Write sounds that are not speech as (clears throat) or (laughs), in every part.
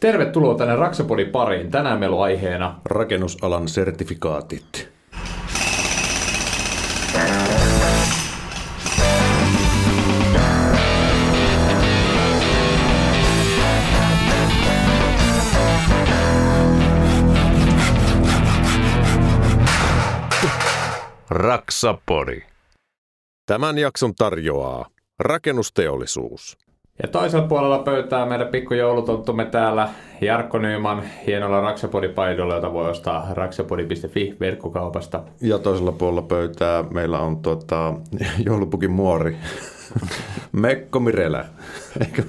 Tervetuloa tänne Raksapodin pariin. Tänään meillä on aiheena Rakennusalan sertifikaatit. Raksapodi. Tämän jakson tarjoaa rakennusteollisuus. Ja toisella puolella pöytää meidän pikkujoulutonttumme täällä Jarkko Nyman hienolla Raksapodi-paidolla, jota voi ostaa raksapodi.fi verkkokaupasta. Ja toisella puolella pöytää meillä on tuota, joulupukin muori (laughs) Mekko Mirelä. Eikö?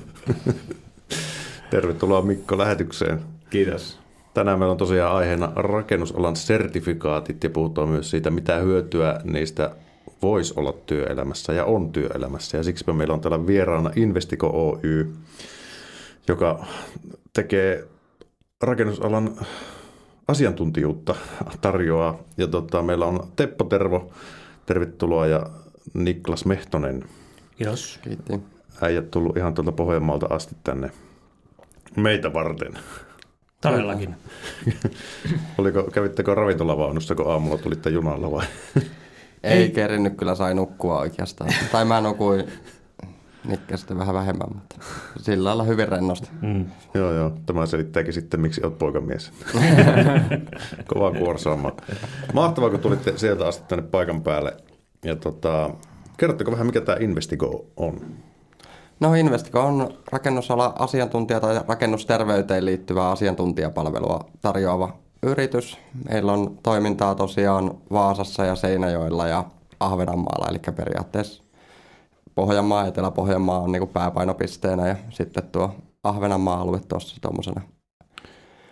Tervetuloa Mikko lähetykseen. Kiitos. Tänään meillä on tosiaan aiheena rakennusalan sertifikaatit ja puhutaan myös siitä, mitä hyötyä niistä voisi olla työelämässä ja on työelämässä. Ja siksi meillä on täällä vieraana Investico Oy, joka tekee rakennusalan asiantuntijuutta tarjoaa. Ja tota, meillä on Teppo Tervo, tervetuloa, ja Niklas Mehtonen. Kiitos. Kiitti. Äijät tullut ihan tuolta Pohjanmaalta asti tänne meitä varten. Todellakin. (laughs) Oliko, kävittekö ravintolavaunussa, kun aamulla tulitte junalla vai? (laughs) Ei, Ei kerinnyt, kyllä sai nukkua oikeastaan. tai mä nukuin Nikke sitten vähän vähemmän, mutta sillä lailla hyvin rennosti. Mm. Joo, joo. Tämä selittääkin sitten, miksi olet poikamies. (laughs) Kova kuorsaama. Mahtavaa, kun tulitte sieltä asti tänne paikan päälle. Ja tota, kerrotteko vähän, mikä tämä Investigo on? No Investigo on rakennusala asiantuntija tai rakennusterveyteen liittyvää asiantuntijapalvelua tarjoava yritys. Meillä on toimintaa tosiaan Vaasassa ja Seinäjoella ja Ahvenanmaalla, eli periaatteessa Pohjanmaa, Etelä-Pohjanmaa on niin pääpainopisteenä ja sitten tuo Ahvenanmaa-alue tuossa tuommoisena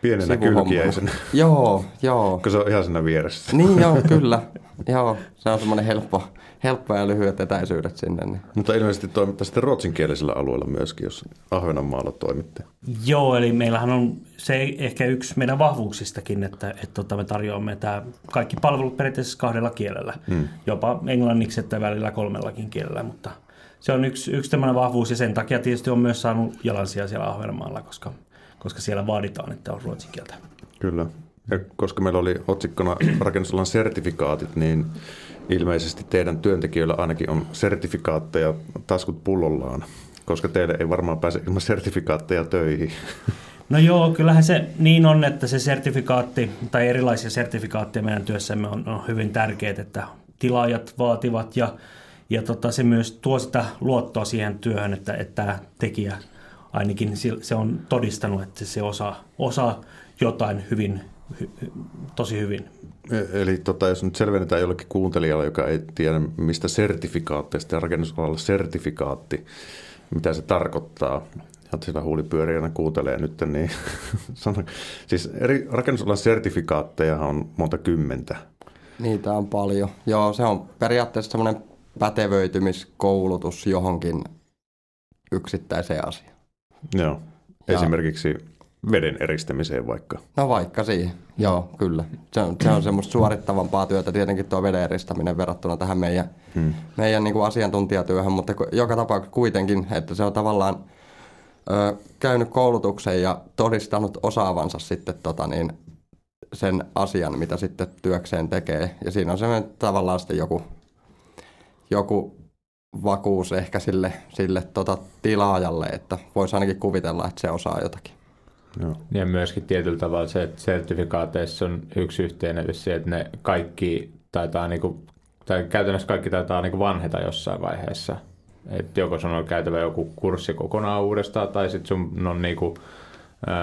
Pienenä kylkiäisenä. (laughs) joo, joo. Kun se on ihan siinä vieressä. Niin joo, (laughs) kyllä. joo, se on semmoinen helppo, helppo ja lyhyet etäisyydet sinne. Niin. Mutta ilmeisesti toimitte sitten ruotsinkielisellä alueella myöskin, jos Ahvenanmaalla toimitte. Joo, eli meillähän on se ehkä yksi meidän vahvuuksistakin, että, että tota me tarjoamme tämä kaikki palvelut periaatteessa kahdella kielellä, hmm. jopa englanniksi että välillä kolmellakin kielellä, mutta se on yksi, yksi tämmöinen vahvuus ja sen takia tietysti on myös saanut jalansia siellä Ahvenanmaalla, koska, koska siellä vaaditaan, että on ruotsin kieltä. Kyllä. Ja koska meillä oli otsikkona (clears throat) rakennusalan sertifikaatit, niin ilmeisesti teidän työntekijöillä ainakin on sertifikaatteja taskut pullollaan, koska teille ei varmaan pääse ilman sertifikaatteja töihin. No joo, kyllähän se niin on, että se sertifikaatti tai erilaisia sertifikaatteja meidän työssämme on, on hyvin tärkeät, että tilaajat vaativat ja, ja tota, se myös tuo sitä luottoa siihen työhön, että, että tekijä ainakin se on todistanut, että se osaa, osaa jotain hyvin, hy, tosi hyvin. E, eli tota, jos nyt selvennetään jollekin kuuntelijalle, joka ei tiedä mistä sertifikaatteista ja rakennusalalla sertifikaatti, mitä se tarkoittaa, ja sillä huuli pyörii aina kuuntelee nyt, niin (laughs) siis eri rakennusalan sertifikaatteja on monta kymmentä. Niitä on paljon. Joo, se on periaatteessa semmoinen pätevöitymiskoulutus johonkin yksittäiseen asiaan. Joo, ja esimerkiksi veden eristämiseen vaikka. No vaikka siihen, joo, kyllä. Se on, se on semmoista suorittavampaa työtä tietenkin tuo veden eristäminen verrattuna tähän meidän, hmm. meidän niin kuin asiantuntijatyöhön, mutta joka tapauksessa kuitenkin, että se on tavallaan ö, käynyt koulutuksen ja todistanut osaavansa sitten tota niin, sen asian, mitä sitten työkseen tekee. Ja siinä on semmoinen tavallaan sitten joku, joku vakuus ehkä sille, sille tota tilaajalle, että voisi ainakin kuvitella, että se osaa jotakin. Joo. Ja myöskin tietyllä tavalla se, että sertifikaateissa on yksi yhteinen se, että ne kaikki taitaa niinku, tai käytännössä kaikki taitaa niinku vanheta jossain vaiheessa. Että joko sun on käytävä joku kurssi kokonaan uudestaan, tai sitten sun on niinku, öö,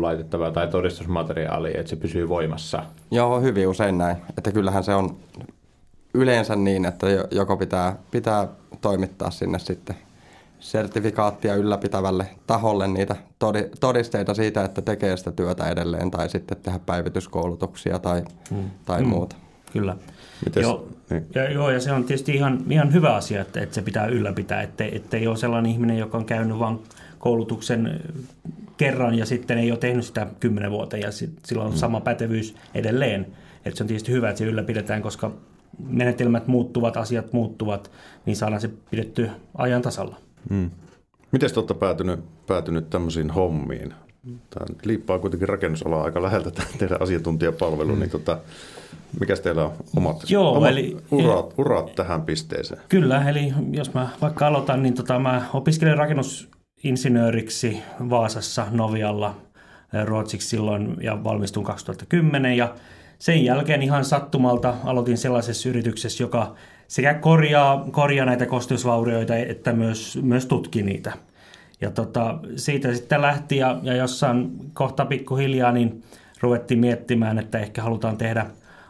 laitettava tai todistusmateriaali, että se pysyy voimassa. Joo, hyvin usein näin. Että kyllähän se on yleensä niin, että joko pitää, pitää toimittaa sinne sitten sertifikaattia ylläpitävälle taholle niitä todisteita siitä, että tekee sitä työtä edelleen tai sitten tehdä päivityskoulutuksia tai, mm. tai mm. muuta. Kyllä. Mites? Joo, niin. ja, joo, ja se on tietysti ihan, ihan hyvä asia, että, että se pitää ylläpitää, että, että ei ole sellainen ihminen, joka on käynyt vain koulutuksen kerran ja sitten ei ole tehnyt sitä kymmenen vuotta ja sit, sillä on mm. sama pätevyys edelleen. Että se on tietysti hyvä, että se ylläpidetään, koska menetelmät muuttuvat, asiat muuttuvat, niin saadaan se pidetty ajan tasalla. Mm. Miten te olette päätynyt, päätynyt tämmöisiin hommiin? Tämä liippaa kuitenkin rakennusalaa aika läheltä teidän asiantuntijapalvelu, mm. niin tota, mikä teillä on omat, Joo, omat eli, urat, urat tähän pisteeseen? Kyllä, eli jos mä vaikka aloitan, niin tota, mä opiskelin rakennusinsinööriksi Vaasassa Novialla ruotsiksi silloin ja valmistun 2010 ja sen jälkeen ihan sattumalta aloitin sellaisessa yrityksessä, joka sekä korjaa, korjaa näitä kosteusvaurioita että myös, myös tutki niitä. Ja tota, siitä sitten lähti ja, ja jossain kohta pikkuhiljaa niin ruvettiin miettimään, että ehkä halutaan tehdä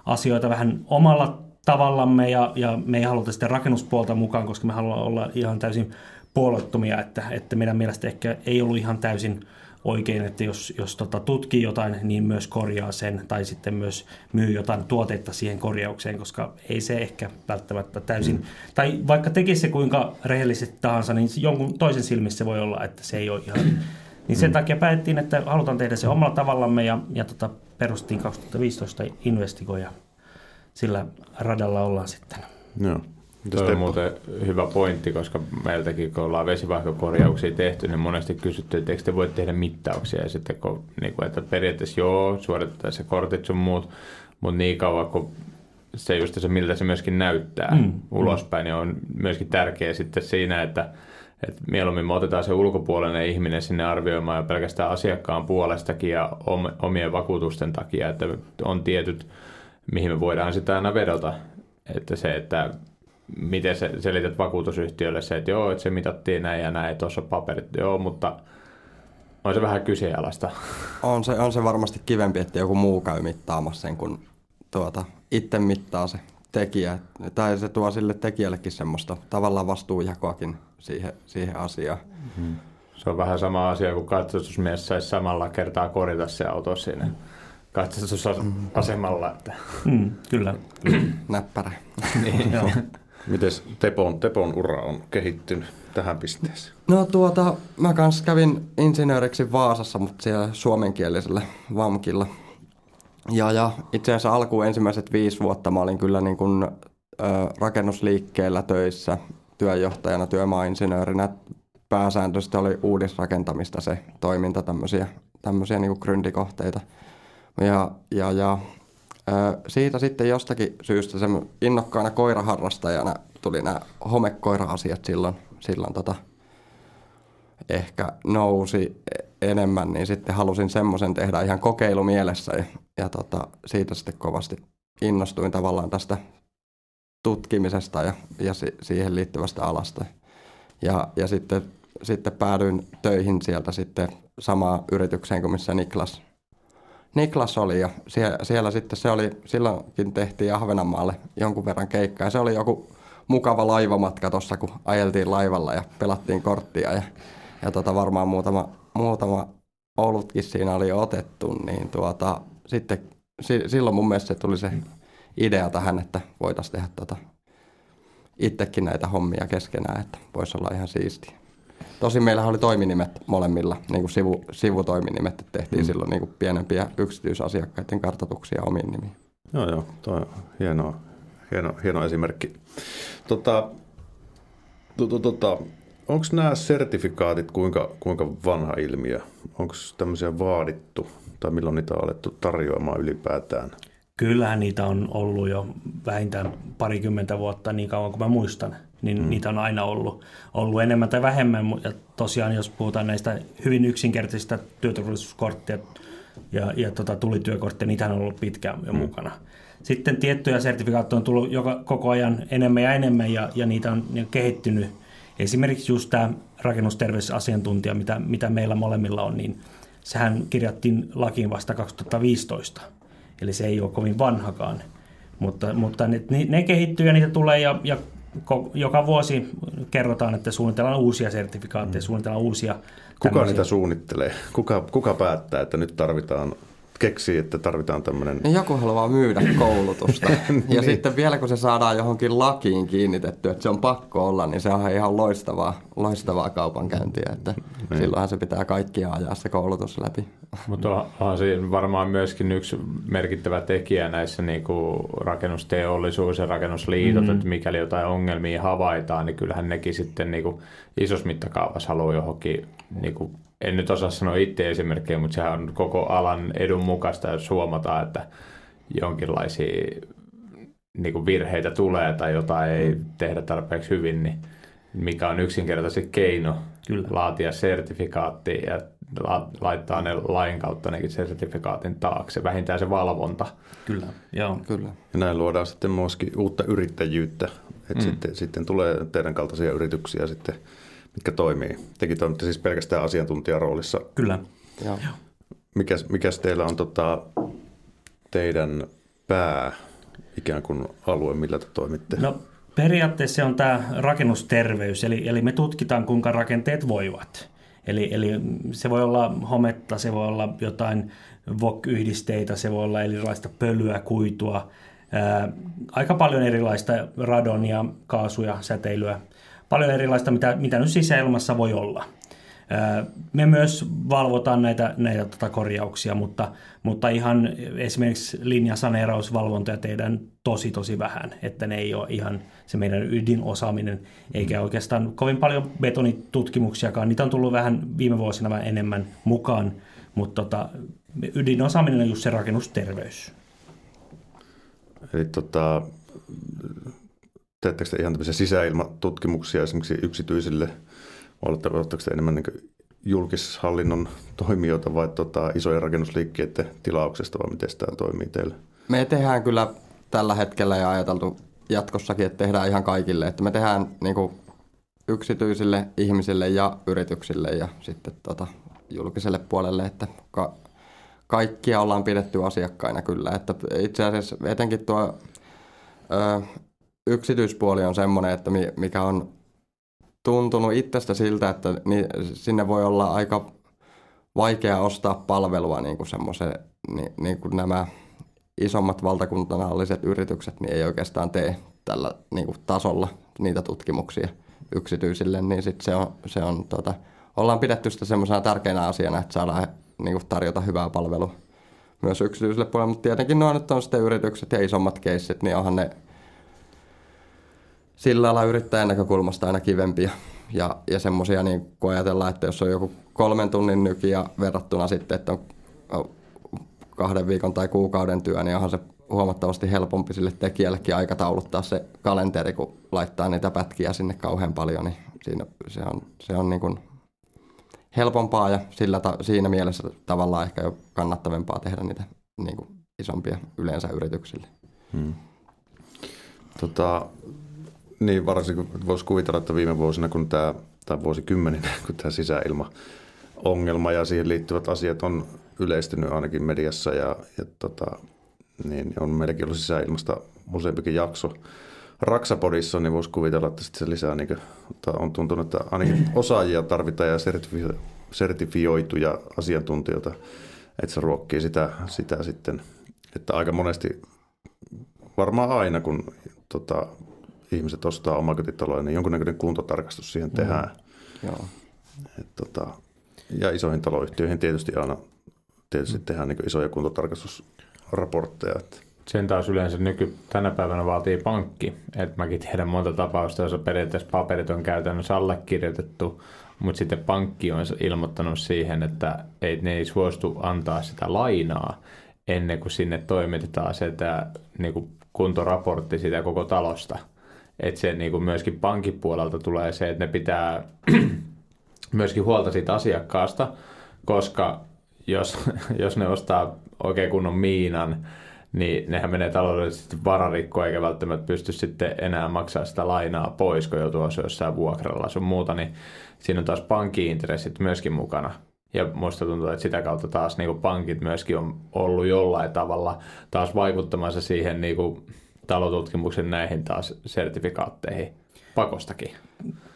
asioita vähän omalla tavallamme ja, ja me ei haluta sitten rakennuspuolta mukaan, koska me haluamme olla ihan täysin puolueettomia, että, että meidän mielestä ehkä ei ollut ihan täysin oikein, että jos, jos tota, tutkii jotain, niin myös korjaa sen tai sitten myös myy jotain tuotetta siihen korjaukseen, koska ei se ehkä välttämättä täysin, mm. tai vaikka tekisi se kuinka rehellisesti tahansa, niin jonkun toisen silmissä voi olla, että se ei ole ihan niin sen mm. takia päätettiin, että halutaan tehdä se omalla tavallamme ja, ja tota, perustiin 2015 Investigo ja sillä radalla ollaan sitten. Joo. Tuo on muuten hyvä pointti, koska meiltäkin kun ollaan vesivahkokorjauksia tehty, niin monesti kysytty, että eikö te voi tehdä mittauksia. Ja sitten kun, niin kuin, että periaatteessa joo, suoritetaan se kortit sun muut, mutta niin kauan kuin se just se, miltä se myöskin näyttää mm. ulospäin, niin on myöskin tärkeä sitten siinä, että, että mieluummin me otetaan se ulkopuolinen ihminen sinne arvioimaan ja pelkästään asiakkaan puolestakin ja omien vakuutusten takia, että on tietyt, mihin me voidaan sitä aina vedota. Että se, että miten sä selität vakuutusyhtiölle se, että joo, että se mitattiin näin ja näin, tuossa paperit, joo, mutta on se vähän kyseenalaista. (laughs) On se, on se varmasti kivempi, että joku muu käy mittaamassa sen, kun tuota, itse mittaa se tekijä. Tai se tuo sille tekijällekin semmoista tavallaan vastuujakoakin siihen, siihen asiaan. Mm-hmm. Se on vähän sama asia kuin katsastusmies saisi samalla kertaa korjata se auto siinä katsastusasemalla. Että. Mm, kyllä. Näppärä. (laughs) niin. (laughs) Miten Tepon, Tepon ura on kehittynyt tähän pisteeseen? No tuota, mä kanssa kävin insinööriksi Vaasassa, mutta siellä suomenkielisellä VAMKilla. Ja, ja itse asiassa alkuun ensimmäiset viisi vuotta mä olin kyllä niin kuin, ö, rakennusliikkeellä töissä työjohtajana, työmaainsinöörinä. Pääsääntöisesti oli uudisrakentamista se toiminta, tämmöisiä, tämmöisiä niin kuin. Ja, ja, ja siitä sitten jostakin syystä se innokkaana koiraharrastajana tuli nämä homekoira-asiat silloin, silloin tota, ehkä nousi enemmän, niin sitten halusin semmoisen tehdä ihan kokeilumielessä ja, ja tota, siitä sitten kovasti innostuin tavallaan tästä tutkimisesta ja, ja si, siihen liittyvästä alasta. Ja, ja sitten, sitten päädyin töihin sieltä sitten samaan yritykseen kuin missä Niklas Niklas oli ja siellä, siellä sitten se oli, silloinkin tehtiin Ahvenanmaalle jonkun verran keikkaa se oli joku mukava laivamatka tuossa, kun ajeltiin laivalla ja pelattiin korttia ja, ja tota varmaan muutama, muutama olutkin siinä oli otettu, niin tuota, sitten si, silloin mun mielestä se tuli se idea tähän, että voitaisiin tehdä tota, itsekin näitä hommia keskenään, että voisi olla ihan siistiä. Tosin meillä oli toiminimet molemmilla, niin kuin sivu, sivutoiminimet, että tehtiin mm. silloin niin kuin pienempiä yksityisasiakkaiden kartoituksia omiin nimiin. Joo, joo, tuo on hieno, hieno, hieno esimerkki. Tota, to, to, tota, Onko nämä sertifikaatit kuinka, kuinka vanha ilmiö? Onko tämmöisiä vaadittu tai milloin niitä on alettu tarjoamaan ylipäätään? Kyllähän niitä on ollut jo vähintään parikymmentä vuotta niin kauan kuin mä muistan niin mm. niitä on aina ollut, ollut enemmän tai vähemmän. Ja tosiaan, jos puhutaan näistä hyvin yksinkertaisista työturvallisuuskortteja ja, ja tota, tulityökortteja, niitä on ollut pitkään jo mm. mukana. Sitten tiettyjä sertifikaatteja on tullut joka, koko ajan enemmän ja enemmän ja, ja niitä on, ne on kehittynyt. Esimerkiksi just tämä rakennusterveysasiantuntija, mitä, mitä meillä molemmilla on, niin sehän kirjattiin lakiin vasta 2015. Eli se ei ole kovin vanhakaan. Mutta, mutta ne, ne kehittyy ja niitä tulee ja, ja joka vuosi kerrotaan, että suunnitellaan uusia sertifikaatteja, mm. suunnitellaan uusia Kuka tämmöisiä. niitä suunnittelee? Kuka, kuka päättää, että nyt tarvitaan keksii, että tarvitaan tämmöinen... Niin joku haluaa myydä (clears throat) koulutusta. niin. Ja sitten vielä kun se saadaan johonkin lakiin kiinnitetty, että se on pakko olla, niin se on ihan loistavaa, loistavaa kaupankäyntiä. Että niin. Silloinhan se pitää kaikkia ajaa se koulutus läpi. Mutta on siinä varmaan myöskin yksi merkittävä tekijä näissä niin kuin rakennusteollisuus ja rakennusliitot, mm-hmm. että mikäli jotain ongelmia havaitaan, niin kyllähän nekin sitten niin kuin isossa mittakaavassa haluaa johonkin niin kuin en nyt osaa sanoa itse esimerkkejä, mutta sehän on koko alan edun mukaista, jos huomataan, että jonkinlaisia niin kuin virheitä tulee tai jotain ei tehdä tarpeeksi hyvin, niin mikä on yksinkertaisesti keino Kyllä. laatia sertifikaatti ja laittaa ne lain kautta nekin sertifikaatin taakse, vähintään se valvonta. Kyllä, joo. Kyllä. Ja näin luodaan sitten myöskin uutta yrittäjyyttä, että mm. sitten, sitten tulee teidän kaltaisia yrityksiä sitten, mitkä toimii. Tekin toimitte siis pelkästään asiantuntijaroolissa. Kyllä. Joo. Mikäs, mikäs teillä on tota, teidän pää ikään kuin alue, millä te toimitte? No periaatteessa se on tämä rakennusterveys, eli, eli me tutkitaan kuinka rakenteet voivat. Eli, eli se voi olla hometta, se voi olla jotain VOC-yhdisteitä, se voi olla erilaista pölyä, kuitua, ää, aika paljon erilaista radonia, kaasuja, säteilyä, paljon erilaista, mitä, mitä nyt sisäilmassa voi olla. Me myös valvotaan näitä, näitä tota korjauksia, mutta, mutta ihan esimerkiksi linjasaneerausvalvontoja tehdään tosi tosi vähän, että ne ei ole ihan se meidän ydinosaaminen, eikä oikeastaan kovin paljon betonitutkimuksiakaan. Niitä on tullut vähän viime vuosina vähän enemmän mukaan, mutta tota, ydinosaaminen on just se rakennusterveys. Eli tota, teettekö te ihan tämmöisiä sisäilmatutkimuksia esimerkiksi yksityisille – Oletteko, te enemmän niin julkishallinnon toimijoita vai tota, isojen rakennusliikkeiden tilauksesta vai miten tämä toimii teille? Me tehdään kyllä tällä hetkellä ja ajateltu jatkossakin, että tehdään ihan kaikille. Että me tehdään niin kuin yksityisille ihmisille ja yrityksille ja sitten tota, julkiselle puolelle, että ka- kaikkia ollaan pidetty asiakkaina kyllä. Että itse asiassa etenkin tuo ö, yksityispuoli on semmoinen, että mikä on tuntunut itsestä siltä, että sinne voi olla aika vaikea ostaa palvelua niin kuin semmoisen, niin, niin kuin nämä isommat valtakuntanalliset yritykset niin ei oikeastaan tee tällä niin kuin tasolla niitä tutkimuksia yksityisille, niin sit se on, se on tota, ollaan pidetty sitä semmoisena tärkeänä asiana, että saadaan niin kuin tarjota hyvää palvelua myös yksityiselle puolelle, mutta tietenkin nuo nyt on sitten yritykset ja isommat keissit, niin onhan ne sillä lailla yrittäjän näkökulmasta aina kivempiä. Ja, ja semmoisia, niin kun ajatellaan, että jos on joku kolmen tunnin nykiä verrattuna sitten, että on kahden viikon tai kuukauden työ, niin onhan se huomattavasti helpompi sille tekijällekin aikatauluttaa se kalenteri, kun laittaa niitä pätkiä sinne kauhean paljon, niin siinä, se on, se on niin kuin helpompaa ja sillä ta, siinä mielessä tavallaan ehkä jo kannattavampaa tehdä niitä niin kuin isompia yleensä yrityksille. Hmm. Tota, niin, varsinkin voisi kuvitella, että viime vuosina, kun tämä, tai vuosikymmeninä, (laughs) kun tämä sisäilma ongelma ja siihen liittyvät asiat on yleistynyt ainakin mediassa ja, ja tota, niin on meilläkin ollut sisäilmasta useampikin jakso. Raksapodissa, niin voisi kuvitella, että se lisää, niin kuin, on tuntunut, että ainakin osaajia tarvitaan ja sertifi- sertifioituja asiantuntijoita, että se ruokkii sitä, sitä sitten, että aika monesti, varmaan aina kun tota, ihmiset ostaa omakotitaloja, niin jonkunnäköinen kuntotarkastus siihen mm. tehdään. Mm. Joo. Et, tota, ja isoihin taloyhtiöihin tietysti aina tietysti mm. tehdään niin isoja kuntotarkastusraportteja. Että. Sen taas yleensä nyky, tänä päivänä vaatii pankki. Et mäkin tiedän monta tapausta, jossa periaatteessa paperit on käytännössä allekirjoitettu, mutta sitten pankki on ilmoittanut siihen, että ei, ne ei suostu antaa sitä lainaa ennen kuin sinne toimitetaan se niin kuin kuntoraportti sitä koko talosta – että se niin kuin myöskin pankkipuolelta tulee se, että ne pitää (clears throat) myöskin huolta siitä asiakkaasta, koska jos, (laughs) jos ne ostaa oikein kunnon miinan, niin nehän menee taloudellisesti vararikkoon eikä välttämättä pysty sitten enää maksaa sitä lainaa pois, kun joutuu jossain vuokralla sun muuta, niin siinä on taas pankki-intressit myöskin mukana. Ja muista tuntuu, että sitä kautta taas niin kuin pankit myöskin on ollut jollain tavalla taas vaikuttamassa siihen niin kuin talotutkimuksen näihin taas sertifikaatteihin pakostakin.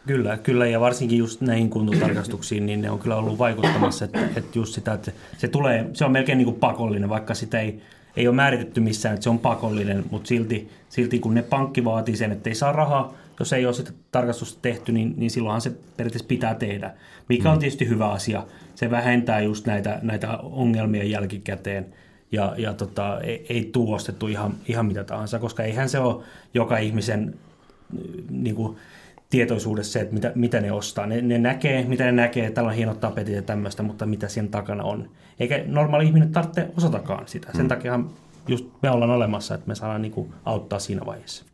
Kyllä, kyllä ja varsinkin just näihin kuntotarkastuksiin, niin ne on kyllä ollut vaikuttamassa, että, että just sitä, että se, tulee, se on melkein niin kuin pakollinen, vaikka sitä ei, ei ole määritetty missään, että se on pakollinen, mutta silti, silti kun ne pankki vaatii sen, että ei saa rahaa, jos ei ole sitä tarkastusta tehty, niin, niin silloinhan se periaatteessa pitää tehdä, mikä on mm. tietysti hyvä asia. Se vähentää just näitä, näitä ongelmia jälkikäteen ja, ja tota, ei, ei tuu ostettu ihan, ihan mitä tahansa, koska eihän se ole joka ihmisen niin kuin, tietoisuudessa se, että mitä, mitä ne ostaa. Ne, ne näkee, mitä ne näkee, tällä on hienot tapetit ja tämmöistä, mutta mitä siinä takana on. Eikä normaali ihminen tarvitse osatakaan sitä. Sen mm. takia just me ollaan olemassa, että me saadaan niin kuin auttaa siinä vaiheessa.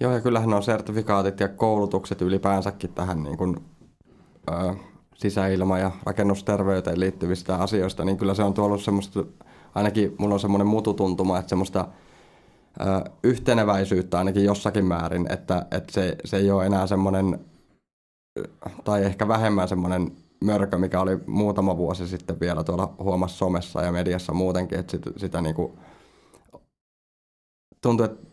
Joo, ja kyllähän on sertifikaatit ja koulutukset ylipäänsäkin tähän niin kuin, ö, sisäilma- ja rakennusterveyteen liittyvistä asioista, niin kyllä se on tuollut semmoista, ainakin mulla on semmoinen mututuntuma, että semmoista ö, yhteneväisyyttä ainakin jossakin määrin, että, että se, se ei ole enää semmoinen, tai ehkä vähemmän semmoinen mörkö, mikä oli muutama vuosi sitten vielä tuolla huomassa somessa ja mediassa muutenkin, että sitä, sitä niin kuin, tuntuu, että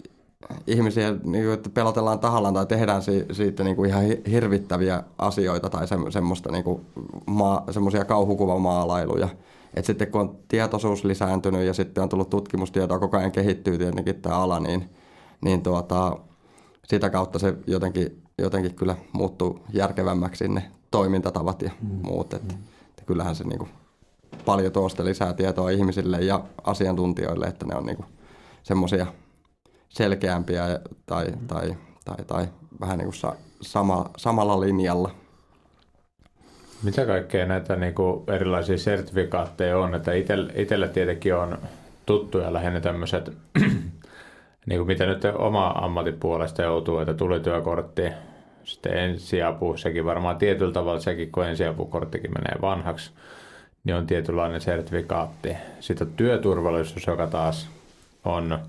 ihmisiä niin kuin, että pelotellaan tahallaan tai tehdään si, siitä niin kuin ihan hirvittäviä asioita tai se, semmoista niin kuin maa, semmoisia kauhukuvamaalailuja. Et sitten kun on tietoisuus lisääntynyt ja sitten on tullut tutkimustietoa, koko ajan kehittyy tietenkin tämä ala, niin, niin tuota, sitä kautta se jotenkin, jotenkin kyllä muuttuu järkevämmäksi ne toimintatavat ja mm. muut. Että, että kyllähän se niin kuin, paljon tuosta lisää tietoa ihmisille ja asiantuntijoille, että ne on niin semmoisia – selkeämpiä tai, mm. tai, tai, tai vähän niin kuin sa, sama, samalla linjalla. Mitä kaikkea näitä niin kuin erilaisia sertifikaatteja on? Että itsellä tietenkin on tuttuja lähinnä tämmöiset, (clears throat) niin kuin mitä nyt oma ammatin puolesta joutuu, että tuli työkortti, sitten ensiapu, sekin varmaan tietyllä tavalla sekin, kun ensiapukorttikin menee vanhaksi, niin on tietynlainen sertifikaatti. Sitten työturvallisuus, joka taas on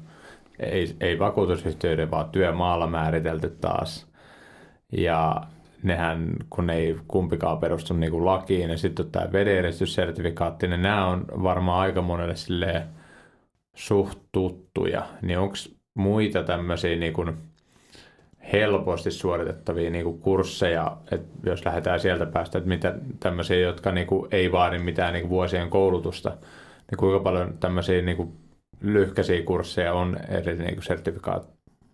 ei, ei vakuutusyhtiöiden, vaan työmaalla määritelty taas. Ja nehän, kun ei kumpikaan perustu niin kuin lakiin, ja sitten tämä vedenjärjestyssertifikaatti, niin nämä on varmaan aika monelle silleen suht tuttuja. Niin onko muita tämmöisiä niin kuin helposti suoritettavia niin kuin kursseja, että jos lähdetään sieltä päästä, että mitä tämmöisiä, jotka niin kuin ei vaadi mitään niin kuin vuosien koulutusta, niin kuinka paljon tämmöisiä niin kuin lyhkäisiä kursseja on eri niin kuin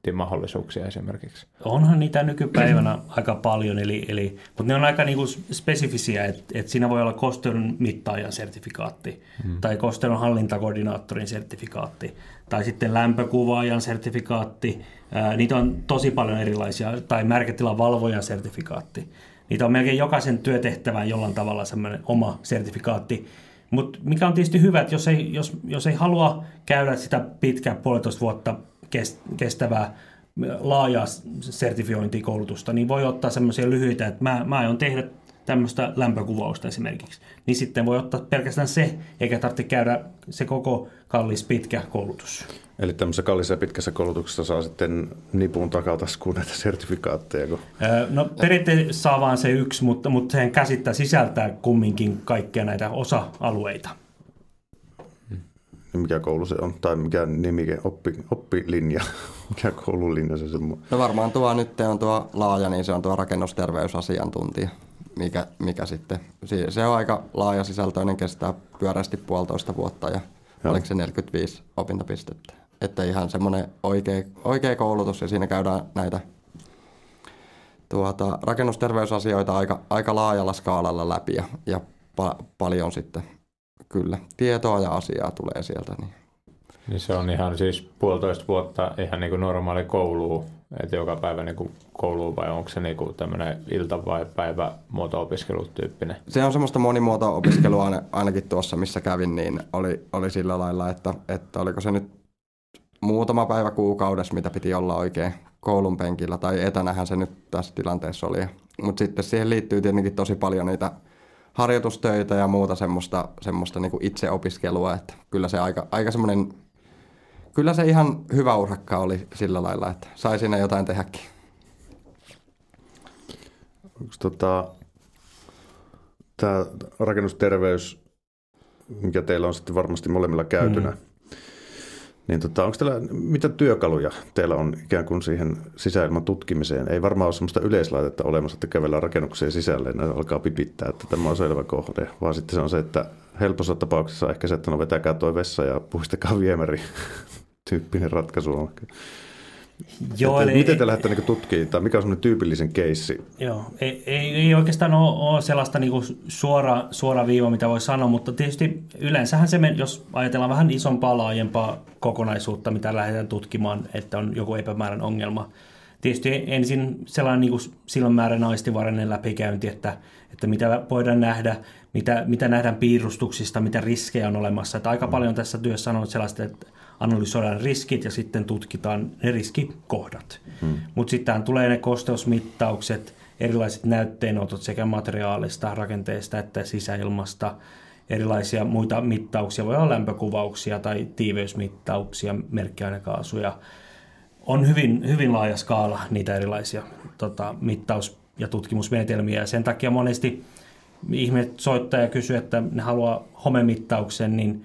sertifikaattimahdollisuuksia esimerkiksi? Onhan niitä nykypäivänä (clears throat) aika paljon, eli, eli, mutta ne on aika niin kuin spesifisiä, että, että siinä voi olla kosteuden mittaajan sertifikaatti hmm. tai kosteuden hallintakoordinaattorin sertifikaatti tai sitten lämpökuvaajan sertifikaatti. Ää, niitä on tosi paljon erilaisia, tai märkätilan valvojan sertifikaatti. Niitä on melkein jokaisen työtehtävään jollain tavalla semmoinen oma sertifikaatti, mutta mikä on tietysti hyvä, että jos ei, jos, jos ei halua käydä sitä pitkää puolitoista vuotta kestävää laajaa sertifiointikoulutusta, niin voi ottaa semmoisia lyhyitä, että mä, mä aion tehdä tämmöistä lämpökuvausta esimerkiksi. Niin sitten voi ottaa pelkästään se, eikä tarvitse käydä se koko kallis pitkä koulutus. Eli tämmöisessä kallisessa pitkässä koulutuksessa saa sitten nipun takataskuun näitä sertifikaatteja? Kun... No periaatteessa saa vaan se yksi, mutta, mutta sen käsittää sisältää kumminkin kaikkia näitä osa-alueita. Mikä koulu se on? Tai mikä nimike, oppi, oppilinja? (laughs) mikä koululinja se semmoinen? No varmaan tuo nyt on tuo laaja, niin se on tuo rakennusterveysasiantuntija, mikä, mikä sitten, se on aika laaja sisältöinen, kestää pyörästi puolitoista vuotta ja Joo. oliko se 45 opintopistettä että ihan semmoinen oikea, oikea koulutus ja siinä käydään näitä tuota, rakennusterveysasioita aika, aika laajalla skaalalla läpi ja, ja pa- paljon sitten kyllä tietoa ja asiaa tulee sieltä. Niin. Niin se on ihan siis puolitoista vuotta ihan niin kuin normaali koulu, että joka päivä niin kuin kouluun vai onko se niin kuin tämmöinen ilta- vai päivä muoto-opiskelutyyppinen? Se on semmoista monimuoto-opiskelua ainakin tuossa, missä kävin, niin oli, oli sillä lailla, että, että oliko se nyt muutama päivä kuukaudessa, mitä piti olla oikein koulun penkillä, tai etänähän se nyt tässä tilanteessa oli. Mutta sitten siihen liittyy tietenkin tosi paljon niitä harjoitustöitä ja muuta semmoista, semmoista niinku itseopiskelua, että kyllä se aika, aika semmoinen, kyllä se ihan hyvä urakka oli sillä lailla, että sai siinä jotain tehdäkin. Onko tota, tämä rakennusterveys, mikä teillä on sitten varmasti molemmilla käytynä, mm niin tota, onko teillä, mitä työkaluja teillä on ikään kuin siihen sisäilman tutkimiseen? Ei varmaan ole sellaista yleislaitetta olemassa, että kävellään rakennukseen sisälle ja alkaa pipittää, että tämä on selvä kohde. Vaan sitten se on se, että helpossa tapauksessa ehkä se, että no vetäkää tuo vessa ja puistakaa viemäri (laughs) tyyppinen ratkaisu on. Joo, eli, miten te lähdette niin tutkimaan, tai mikä on semmoinen tyypillisen keissi? Joo, ei, ei, ei oikeastaan ole, ole sellaista niin kuin suora, suora viiva, mitä voi sanoa, mutta tietysti yleensähän se, jos ajatellaan vähän isompaa, laajempaa kokonaisuutta, mitä lähdetään tutkimaan, että on joku epämäärän ongelma, tietysti ensin sellainen niin kuin silmämäärän aistivarainen läpikäynti, että, että mitä voidaan nähdä, mitä, mitä nähdään piirustuksista, mitä riskejä on olemassa. Että aika paljon tässä työssä on sellaista, että analysoidaan riskit ja sitten tutkitaan ne riskikohdat. Hmm. Mutta sitten tulee ne kosteusmittaukset, erilaiset näytteenotot sekä materiaalista, rakenteesta että sisäilmasta, erilaisia muita mittauksia, voi olla lämpökuvauksia tai tiiveysmittauksia, merkkiainekaasuja. On hyvin, hyvin laaja skaala niitä erilaisia tota, mittaus- ja tutkimusmenetelmiä ja sen takia monesti ihmiset soittaa ja kysyy, että ne haluaa homemittauksen, niin,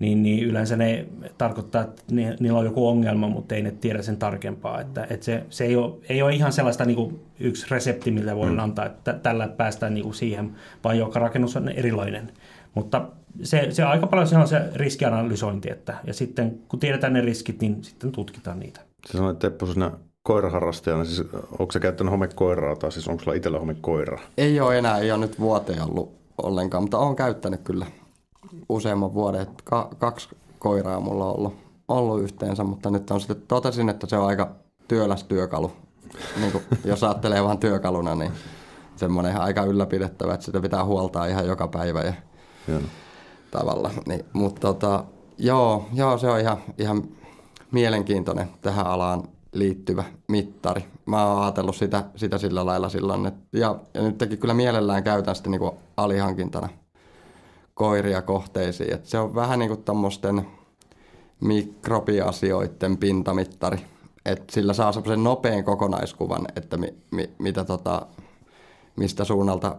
niin, niin yleensä ne tarkoittaa, että ne, niillä on joku ongelma, mutta ei ne tiedä sen tarkempaa. Että, että se, se ei, ole, ei ole ihan sellaista niin kuin yksi resepti, millä voi mm. antaa, että tällä päästään niin kuin siihen, vaan joka rakennus on erilainen. Mutta se, se aika paljon se on se riskianalysointi, että, ja sitten kun tiedetään ne riskit, niin sitten tutkitaan niitä. Se sanoit Teppo sinä koiraharrastajana, siis onko se käyttänyt homekoiraa tai siis onko sulla itsellä homekoira? Ei ole enää, ei ole nyt vuoteen ollut ollenkaan, mutta olen käyttänyt kyllä useamman vuoden. Ka- kaksi koiraa mulla on ollut, ollut yhteensä, mutta nyt on sitten totesin, että se on aika työläs työkalu. Niin kuin, jos ajattelee vain työkaluna, niin semmoinen aika ylläpidettävä, että sitä pitää huoltaa ihan joka päivä ja Joo. tavalla. Niin, mutta tota, joo, joo, se on ihan, ihan mielenkiintoinen tähän alaan liittyvä mittari. Mä oon ajatellut sitä, sitä sillä lailla silloin, että, ja, ja nytkin kyllä mielellään käytän sitä niin kuin alihankintana koiria kohteisiin. Et se on vähän niin kuin tämmöisten mikrobiasioiden pintamittari. Et sillä saa semmoisen nopean kokonaiskuvan, että mi, mi, mitä tota, mistä suunnalta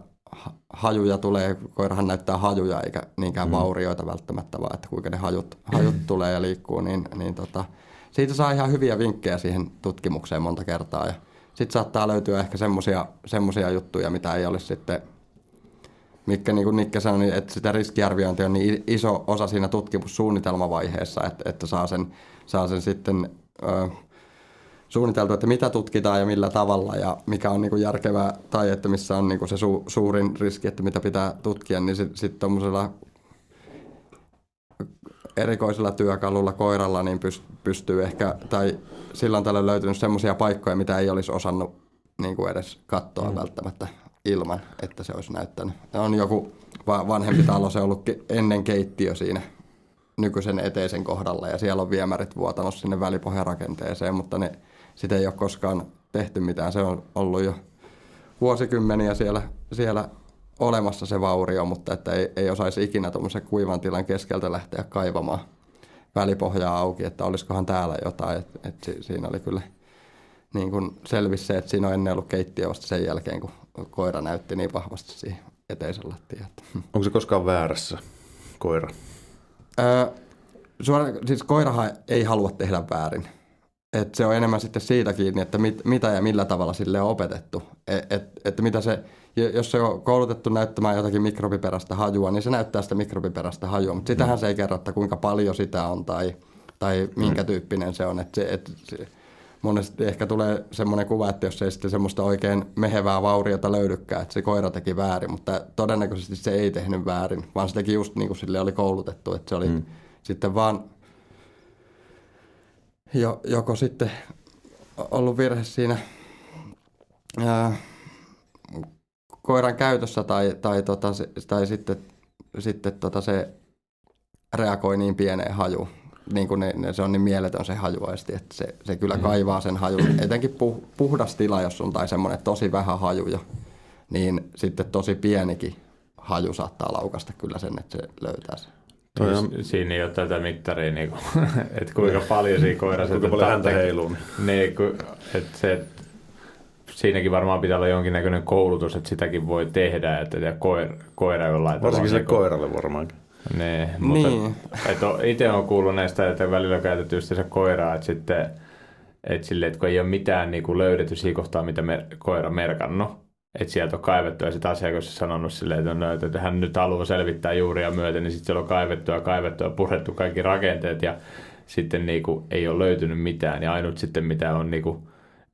hajuja tulee. Koirahan näyttää hajuja eikä niinkään mm. vaurioita välttämättä, vaan että kuinka ne hajut, hajut tulee ja liikkuu, niin, niin tota, siitä saa ihan hyviä vinkkejä siihen tutkimukseen monta kertaa. Ja sitten saattaa löytyä ehkä semmoisia juttuja, mitä ei olisi sitten, mikä niin kuin Nikke sanoi, että sitä riskiarviointia on niin iso osa siinä tutkimussuunnitelmavaiheessa, että, että saa, sen, saa sen sitten ö, suunniteltu, että mitä tutkitaan ja millä tavalla ja mikä on niin kuin järkevää tai että missä on niin kuin se su, suurin riski, että mitä pitää tutkia, niin sitten sit tuommoisella erikoisella työkalulla koiralla niin pystyy ehkä, tai silloin tällä löytynyt semmoisia paikkoja, mitä ei olisi osannut niin kuin edes katsoa mm. välttämättä ilman, että se olisi näyttänyt. On joku vanhempi talo, se on ollut ennen keittiö siinä nykyisen eteisen kohdalla ja siellä on viemärit vuotanut sinne välipohjarakenteeseen, mutta ne, sitä ei ole koskaan tehty mitään. Se on ollut jo vuosikymmeniä siellä, siellä olemassa se vaurio, mutta että ei, ei osaisi ikinä tuommoisen kuivan tilan keskeltä lähteä kaivamaan välipohjaa auki, että olisikohan täällä jotain. Et, et si, siinä oli kyllä niin kuin selvisi se, että siinä on ennen ollut keittiö vasta sen jälkeen, kun koira näytti niin vahvasti siihen eteisen lattiaan. (laughs) Onko se koskaan väärässä, koira? Öö, suora, siis koirahan ei halua tehdä väärin. Et se on enemmän sitten siitä kiinni, että mit, mitä ja millä tavalla sille on opetettu. Et, et, että mitä se, jos se on koulutettu näyttämään jotakin mikrobiperäistä hajua, niin se näyttää sitä mikrobiperäistä hajua. Mutta sitähän se ei kerro, että kuinka paljon sitä on tai, tai minkä mm. tyyppinen se on. Et se, et, se, monesti ehkä tulee semmoinen kuva, että jos ei sitten semmoista oikein mehevää vauriota löydykään, että se koira teki väärin, mutta todennäköisesti se ei tehnyt väärin, vaan se teki just niin kuin sille oli koulutettu, että se oli mm. sitten vaan jo, joko sitten ollut virhe siinä ää, koiran käytössä tai, tai, tota, tai sitten, sitten tota se reagoi niin pieneen hajuun. Niin kuin ne, ne, se on niin mieletön se hajuaisti, että se, se kyllä mm. kaivaa sen hajun. Etenkin puh, puhdas tila, jos on tai semmoinen tosi vähän hajuja, niin sitten tosi pienikin haju saattaa laukasta kyllä sen, että se löytää sen. Toi on... Siinä ei ole tätä mittaria, niin kuin, (laughs) että kuinka paljon siinä koirassa... kuinka paljon häntä heiluu. Niin, että se, siinäkin varmaan pitää olla jonkinnäköinen koulutus, että sitäkin voi tehdä, että ja koira, koira jollain Varsinkin se koiralle varmaankin. Nee, mutta niin. itse on kuullut näistä, että välillä on käytetty se koiraa, että sitten että sille, että kun ei ole mitään niin kuin löydetty siinä kohtaa, mitä mer- koira merkannut, että sieltä on kaivettu ja sitten asiakas on sanonut silleen, että, no, että hän nyt haluaa selvittää juuria myöten, niin sitten siellä on kaivettu ja kaivettu ja purettu kaikki rakenteet ja sitten niin kuin, ei ole löytynyt mitään ja ainut sitten mitä on niin kuin,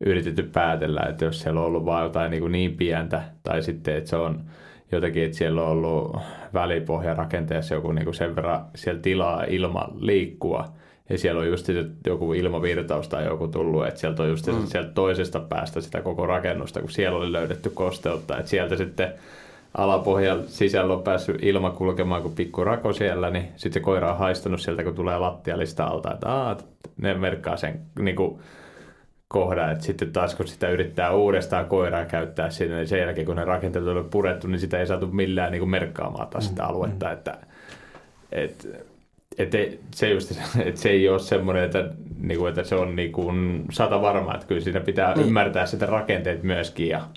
yritetty päätellä, että jos siellä on ollut vain jotain niin, kuin niin pientä tai sitten, että se on jotakin, että siellä on ollut välipohja rakenteessa joku niin kuin sen verran siellä tilaa ilma liikkua ja siellä on just joku ilmavirtaus tai joku tullut, että sieltä on just mm. sieltä toisesta päästä sitä koko rakennusta, kun siellä oli löydetty kosteutta, että sieltä sitten alapohjan sisällä on päässyt ilma kulkemaan kuin pikku rako siellä, niin sitten se koira on haistanut sieltä, kun tulee lattialista alta, että aa, ne merkkaa sen niin kuin, kohdan, että sitten taas kun sitä yrittää uudestaan koiraa käyttää siinä, niin sen jälkeen kun ne rakenteet on purettu, niin sitä ei saatu millään niin kuin merkkaamaan taas sitä mm, aluetta, mm. että et, et, (laughs) et, se, just, että se ei ole semmoinen, että, niin kuin, että se on niin kuin sata varma, että kyllä siinä pitää niin. ymmärtää sitä rakenteet myöskin ja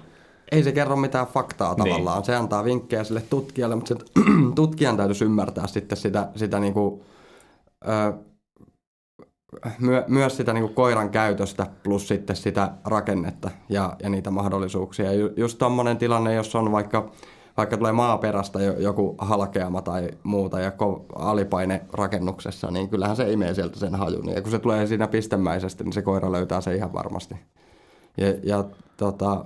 ei se kerro mitään faktaa niin. tavallaan. Se antaa vinkkejä sille tutkijalle, mutta se, (clears throat) tutkijan täytyisi ymmärtää sitten sitä, sitä niinku, ö, myö, myös sitä niinku koiran käytöstä plus sitten sitä rakennetta ja, ja niitä mahdollisuuksia. Ju, just tuommoinen tilanne, jos on vaikka, vaikka tulee maaperästä joku halkeama tai muuta ja alipaine rakennuksessa, niin kyllähän se imee sieltä sen hajun. Ja kun se tulee siinä pistemäisesti, niin se koira löytää se ihan varmasti. Ja, ja tota,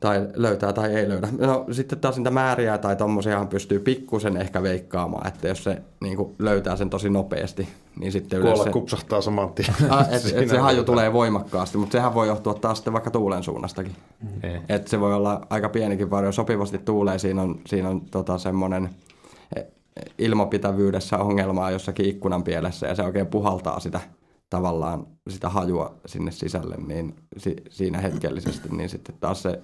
tai löytää tai ei löydä. No sitten taas niitä määriä tai tommosiahan pystyy pikkusen ehkä veikkaamaan, että jos se niin kuin, löytää sen tosi nopeasti, niin sitten yleensä... se... kupsahtaa saman tien. (laughs) Ah, et, et se haju tulee voimakkaasti, mutta sehän voi johtua taas sitten vaikka tuulen suunnastakin. Mm. Et se voi olla aika pienikin vario, sopivasti tuulee, siinä on, siinä on tota semmoinen e, ilmapitävyydessä ongelmaa jossakin ikkunan pielessä ja se oikein puhaltaa sitä tavallaan sitä hajua sinne sisälle, niin si, siinä hetkellisesti, niin sitten taas se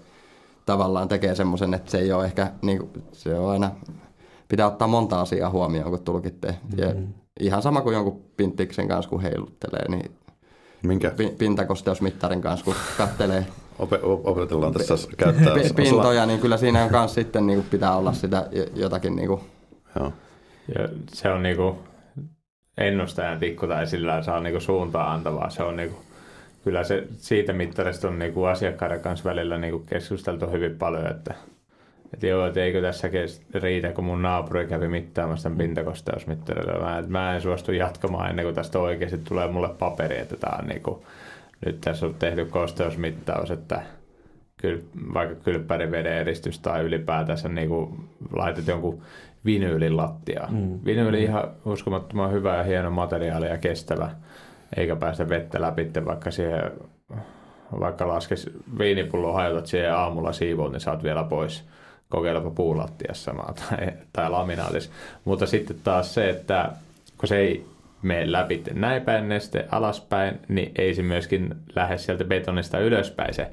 tavallaan tekee semmoisen, että se ei ole ehkä, niin kuin, se on aina, pitää ottaa monta asiaa huomioon, kun tulkitte. Mm-hmm. Ja ihan sama kuin jonkun pinttiksen kanssa, kun heiluttelee, niin Minkä? pintakosteusmittarin kanssa, kun kattelee Ope- opetellaan tässä käyttää pintoja, niin kyllä siinä on myös sitten niin kuin pitää olla sitä jotakin. Niin kuin. Joo. Ja se on niin kuin ennustajan tikku tai sillä saa niin kuin suuntaa antavaa. Se on niin kuin kyllä se siitä mittarista on niinku asiakkaiden kanssa välillä niinku keskusteltu hyvin paljon, että, että joo, että eikö tässä riitä, kun mun naapuri kävi mittaamassa tämän pintakosteusmittarilla. Mä, mä en suostu jatkamaan ennen kuin tästä oikeasti tulee mulle paperi, että tää on niinku, nyt tässä on tehty kosteusmittaus, että kyl, vaikka kylppäriveden eristys tai ylipäätänsä niinku laitet jonkun vinyylin lattiaan. Mm. Vinyyli ihan uskomattoman hyvä ja hieno materiaali ja kestävä eikä päästä vettä läpi, vaikka siihen vaikka laskes viinipullo hajotat siihen aamulla siivoon, niin saat vielä pois. Kokeilepa puulattiassa tai, tai laminaatis. Mutta sitten taas se, että kun se ei mene läpi näin päin neste alaspäin, niin ei se myöskin lähde sieltä betonista ylöspäin se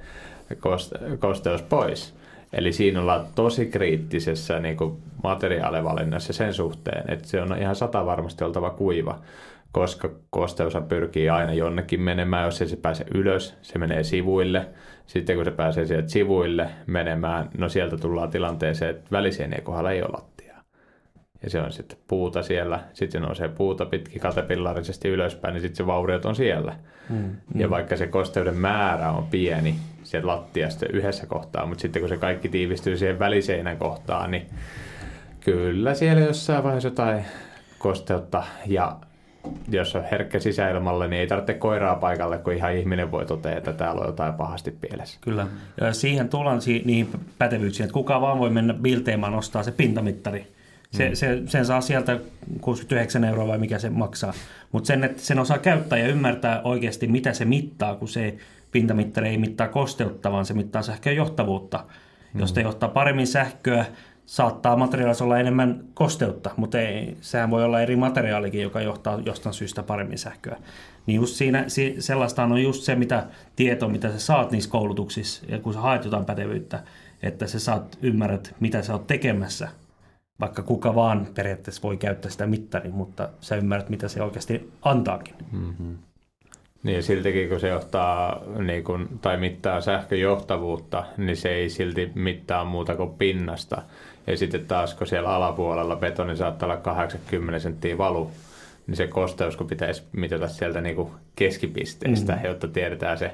kosteus pois. Eli siinä ollaan tosi kriittisessä niin materiaalivalinnassa sen suhteen, että se on ihan sata varmasti oltava kuiva koska kosteus pyrkii aina jonnekin menemään, jos ei se pääse ylös, se menee sivuille. Sitten kun se pääsee sieltä sivuille menemään, no sieltä tullaan tilanteeseen, että väliseinien kohdalla ei ole lattiaa. Ja se on sitten puuta siellä, sitten se nousee puuta pitkin katepillarisesti ylöspäin, niin sitten se vauriot on siellä. Mm, ja mm. vaikka se kosteuden määrä on pieni sieltä lattiasta yhdessä kohtaa, mutta sitten kun se kaikki tiivistyy siihen väliseinän kohtaan, niin kyllä siellä jossain vaiheessa jotain kosteutta ja jos on herkkä sisäilmalle, niin ei tarvitse koiraa paikalle, kun ihan ihminen voi totea, että täällä on jotain pahasti pielessä. Kyllä. Ja siihen tullaan si- niihin pätevyyksiin, että kuka vaan voi mennä bilteemaan nostaa se pintamittari. Se, mm. se, sen saa sieltä 69 euroa vai mikä se maksaa. Mutta sen, että sen osaa käyttää ja ymmärtää oikeasti, mitä se mittaa, kun se pintamittari ei mittaa kosteutta, vaan se mittaa sähkön johtavuutta. Mm. Jos te johtaa paremmin sähköä, saattaa materiaalissa olla enemmän kosteutta, mutta ei, sehän voi olla eri materiaalikin, joka johtaa jostain syystä paremmin sähköä. Niin just siinä, sellaista on just se mitä tieto, mitä sä saat niissä koulutuksissa, ja kun sä haet jotain pätevyyttä, että sä saat ymmärrät, mitä sä oot tekemässä. Vaikka kuka vaan periaatteessa voi käyttää sitä mittaria, mutta sä ymmärrät, mitä se oikeasti antaakin. Mm-hmm. Niin siltikin kun se johtaa niin kun, tai mittaa sähköjohtavuutta, niin se ei silti mittaa muuta kuin pinnasta. Ja sitten taas kun siellä alapuolella betoni saattaa olla 80 senttiä valu, niin se kosteus kun pitäisi mitata sieltä niin kuin keskipisteestä, mm. jotta tiedetään se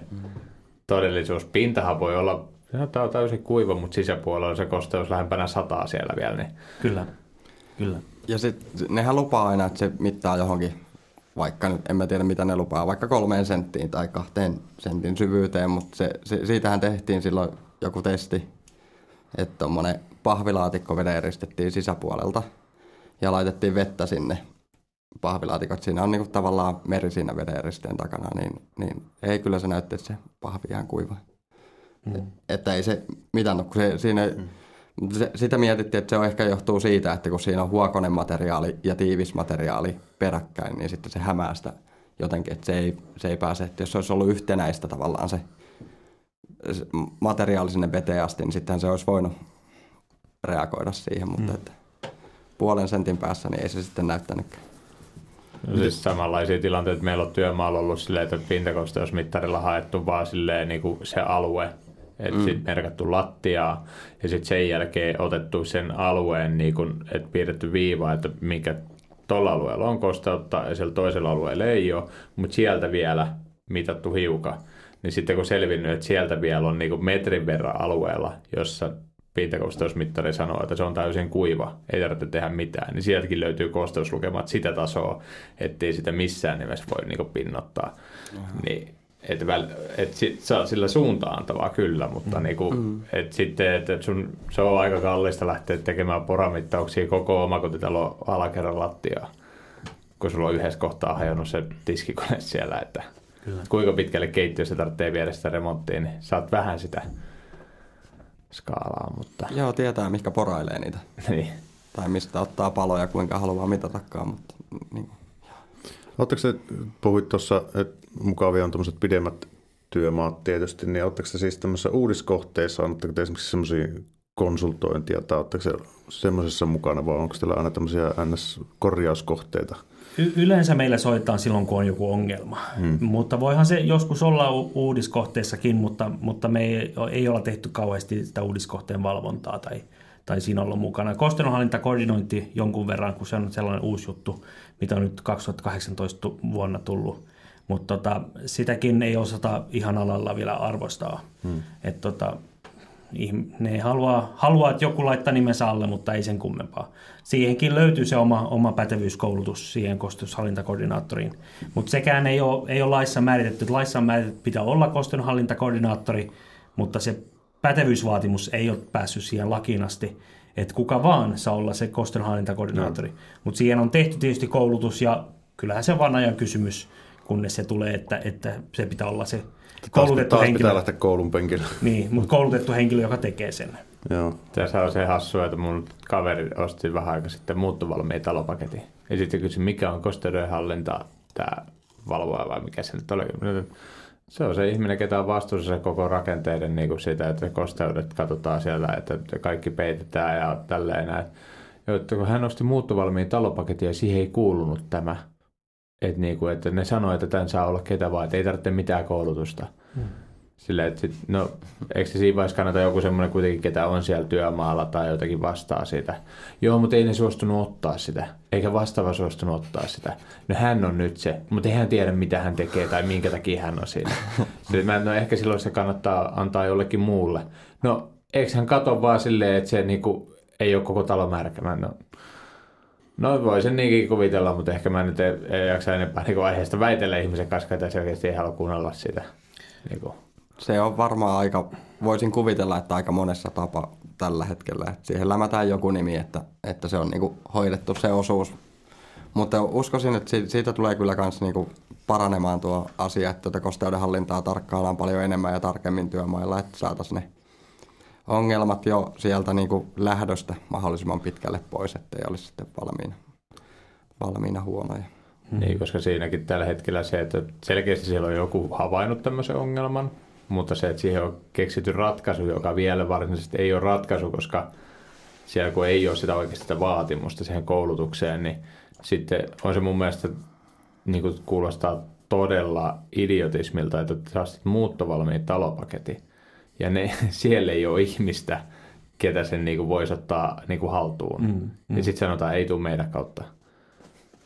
todellisuus. Pintahan voi olla Tämä on täysin kuiva, mutta sisäpuolella se kosteus lähempänä sataa siellä vielä. Niin. Kyllä, kyllä. Ja sitten nehän lupaa aina, että se mittaa johonkin, vaikka nyt en mä tiedä mitä ne lupaa, vaikka kolmeen senttiin tai kahteen sentin syvyyteen, mutta se, se, siitähän tehtiin silloin joku testi, että tuommoinen pahvilaatikko veden eristettiin sisäpuolelta ja laitettiin vettä sinne pahvilaatikot. Siinä on niin kuin tavallaan meri siinä veden eristeen takana, niin, niin ei kyllä se näytti, että se pahvi ihan kuiva. Mm. Että ei se mitään, kun se, siinä, mm. se, sitä mietittiin, että se on ehkä johtuu siitä, että kun siinä on huokonen materiaali ja tiivis materiaali peräkkäin, niin sitten se hämää sitä jotenkin, että se ei, se ei pääse, että jos se olisi ollut yhtenäistä tavallaan se, se materiaali sinne veteen asti, niin sittenhän se olisi voinut reagoida siihen, mutta mm. että puolen sentin päässä, niin ei se sitten näyttänytkään. No siis samanlaisia tilanteita meillä on työmaalla ollut silleen, että pintakosteusmittarilla haettu vaan silleen niin kuin se alue, että mm. sitten merkattu lattiaa ja sitten sen jälkeen otettu sen alueen, niin kuin, että piirretty viiva, että mikä tuolla alueella on kosteutta ja siellä toisella alueella ei ole, mutta sieltä vielä mitattu hiukan. Niin sitten kun selvinnyt, että sieltä vielä on niin kuin metrin verran alueella, jossa pintakosteusmittari sanoo, että se on täysin kuiva, ei tarvitse tehdä mitään, niin sieltäkin löytyy kosteuslukemat sitä tasoa, ettei sitä missään nimessä voi niin pinnottaa. Niin, et väl, et sit, saa sillä suuntaan antavaa kyllä, mutta mm. niinku, mm. et sitten, et, et sun, se on aika kallista lähteä tekemään poramittauksia koko omakotitalo alakerran lattiaa, kun sulla on yhdessä kohtaa hajonnut se tiskikone siellä, että kyllä. kuinka pitkälle keittiössä tarvitsee viedä sitä remonttiin, niin saat vähän sitä skaalaa, mutta... Joo, tietää, mikä porailee niitä. (laughs) niin. Tai mistä ottaa paloja, kuinka haluaa mitatakaan, mutta... Niin. Oletteko se, puhuit tuossa, että mukavia on tuommoiset pidemmät työmaat tietysti, niin oletteko se siis tämmöisissä uudiskohteissa, annatteko te esimerkiksi semmoisia konsultointia, tai oletteko se semmoisessa mukana, vai onko teillä aina tämmöisiä NS-korjauskohteita? Y- yleensä meillä soitetaan silloin, kun on joku ongelma. Hmm. Mutta voihan se joskus olla u- uudiskohteessakin, mutta, mutta me ei, ei olla tehty kauheasti sitä uudiskohteen valvontaa tai, tai siinä olla mukana. Kostenonhallintakoordinointi jonkun verran, kun se on sellainen uusi juttu, mitä on nyt 2018 vuonna tullut. Mutta tota, sitäkin ei osata ihan alalla vielä arvostaa. Hmm. Et tota, ne haluaa, haluaa, että joku laittaa nimensä alle, mutta ei sen kummempaa. Siihenkin löytyy se oma, oma pätevyyskoulutus siihen kostoshallintakoordinaattoriin. Mutta sekään ei ole, ei ole laissa määritetty. Laissa on määritetty, että pitää olla kostonhallintakoordinaattori, mutta se pätevyysvaatimus ei ole päässyt siihen lakiin asti, että kuka vaan saa olla se kostonhallintakoordinaattori. No. Mutta siihen on tehty tietysti koulutus ja kyllähän se on vaan ajan kysymys, kunnes se tulee, että, että se pitää olla se koulutettu taas henkilö. pitää lähteä koulun penkille. (laughs) Niin, mutta koulutettu henkilö, joka tekee sen. Joo. Tässä on se hassu, että mun kaveri osti vähän aika sitten muuttovalmiin talopaketin. Ja sitten kysyi, mikä on kosteudenhallinta, tämä valvoa vai mikä se nyt oli. Se on se ihminen, ketä on vastuussa koko rakenteiden niin kuin sitä, että kosteudet katsotaan siellä, että kaikki peitetään ja tälleen näin. Ja kun hän osti muuttovalmiin talopaketin ja siihen ei kuulunut tämä, että, niinku, että ne sanoo, että tämän saa olla ketä vaan, että ei tarvitse mitään koulutusta. Hmm. Silleen, että sit, no, eikö se siinä vaiheessa kannata joku semmoinen kuitenkin, ketä on siellä työmaalla tai jotakin vastaa sitä. Joo, mutta ei ne suostunut ottaa sitä. Eikä vastaava suostunut ottaa sitä. No hän on nyt se, mutta ei hän tiedä, mitä hän tekee tai minkä takia hän on siinä. (laughs) Sitten mä, no ehkä silloin se kannattaa antaa jollekin muulle. No, eikö hän kato vaan silleen, että se niinku, ei ole koko talo märkä. no, No voi sen niinkin kuvitella, mutta ehkä mä nyt ei jaksa enempää niin aiheesta väitellä ihmisen kanssa, että se oikeasti ei halua kuunnella sitä. Niin kuin. Se on varmaan aika, voisin kuvitella, että aika monessa tapa tällä hetkellä. Että siihen lämätään joku nimi, että, että se on niin kuin hoidettu se osuus. Mutta uskoisin, että siitä tulee kyllä myös niin paranemaan tuo asia, että tuota kosteudenhallintaa tarkkaillaan paljon enemmän ja tarkemmin työmailla, että saataisiin ne ongelmat jo sieltä niin kuin lähdöstä mahdollisimman pitkälle pois, ettei olisi sitten valmiina, valmiina huonoja. Hmm. Niin, koska siinäkin tällä hetkellä se, että selkeästi siellä on joku havainnut tämmöisen ongelman, mutta se, että siihen on keksitty ratkaisu, joka vielä varsinaisesti ei ole ratkaisu, koska siellä kun ei ole sitä oikeasti sitä vaatimusta siihen koulutukseen, niin sitten on se mun mielestä niin kuin kuulostaa todella idiotismilta, että saa sitten muuttovalmiin talopaketin ja ne, (laughs) siellä ei ole ihmistä, ketä sen niin kuin voisi ottaa niin kuin haltuun. Mm, mm. Ja sitten sanotaan, ei tule meidän kautta.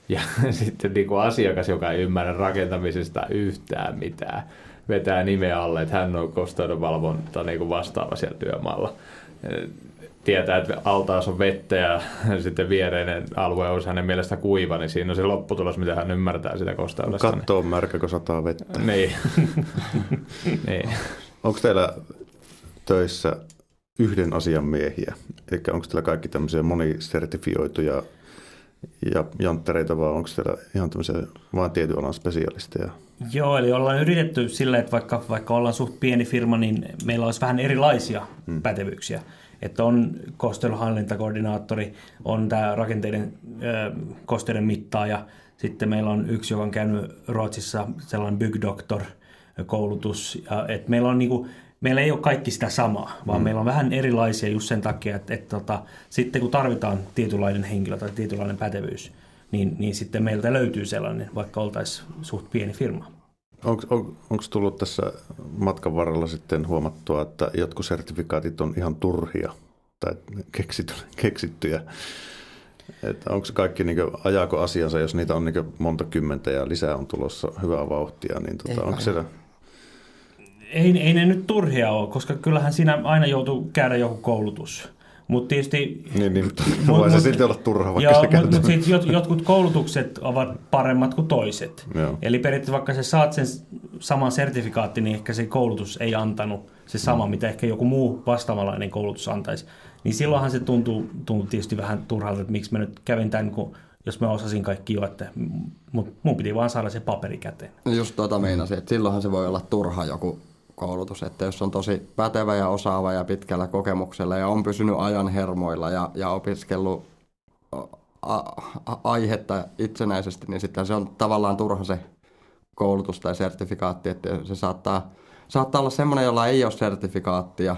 Ja (laughs) sitten niin kuin asiakas, joka ei ymmärrä rakentamisesta yhtään mitään, vetää nimeä alle, että hän on kosteudonvalvonta niin kuin vastaava siellä työmaalla. Tietää, että altaas on vettä ja (laughs) sitten viereinen alue on hänen mielestä kuiva, niin siinä on se lopputulos, mitä hän ymmärtää sitä kosteudesta. Katto on märkä, kun sataa vettä. niin. niin. Onko teillä töissä yhden asian miehiä? Eli onko teillä kaikki tämmöisiä monisertifioituja ja janttereita, vai onko siellä ihan tämmöisiä vain tietyn alan spesialisteja? Joo, eli ollaan yritetty sillä, että vaikka, vaikka ollaan suht pieni firma, niin meillä olisi vähän erilaisia hmm. pätevyyksiä. Että on kosteluhallintakoordinaattori, on tämä rakenteiden äh, kosteiden mittaaja, sitten meillä on yksi, joka on käynyt Ruotsissa sellainen bygdoktor koulutus. Ja, että meillä, on niinku, meillä ei ole kaikki sitä samaa, vaan hmm. meillä on vähän erilaisia just sen takia, että, että, että tota, sitten kun tarvitaan tietynlainen henkilö tai tietynlainen pätevyys, niin, niin sitten meiltä löytyy sellainen, vaikka oltaisiin suht pieni firma. Onko on, tullut tässä matkan varrella sitten huomattua, että jotkut sertifikaatit on ihan turhia tai keksitty, keksittyjä? Että onko se kaikki, niin kuin, ajaako asiansa, jos niitä on niin monta kymmentä ja lisää on tulossa hyvää vauhtia, niin tota, onko siellä... Ei, ei ne nyt turhia ole, koska kyllähän siinä aina joutuu käydä joku koulutus. Mutta tietysti... Niin, niin mutta mut, voi se mut, silti olla turha, vaikka joo, mutta mut sit jot, jotkut koulutukset ovat paremmat kuin toiset. Joo. Eli periaatteessa vaikka sä saat sen saman sertifikaatti, niin ehkä se koulutus ei antanut se sama, mm. mitä ehkä joku muu vastaavanlainen koulutus antaisi. Niin silloinhan se tuntuu, tuntuu tietysti vähän turhalta, että miksi mä nyt kävin tämän, kun jos mä osasin kaikki jo, että mun piti vaan saada se paperi käteen. Just tuota meinasin, että silloinhan se voi olla turha joku koulutus, että jos on tosi pätevä ja osaava ja pitkällä kokemuksella ja on pysynyt ajan hermoilla ja, ja opiskellut a, a, aihetta itsenäisesti, niin sitten se on tavallaan turha se koulutus tai sertifikaatti, että se saattaa, saattaa olla semmoinen, jolla ei ole sertifikaattia,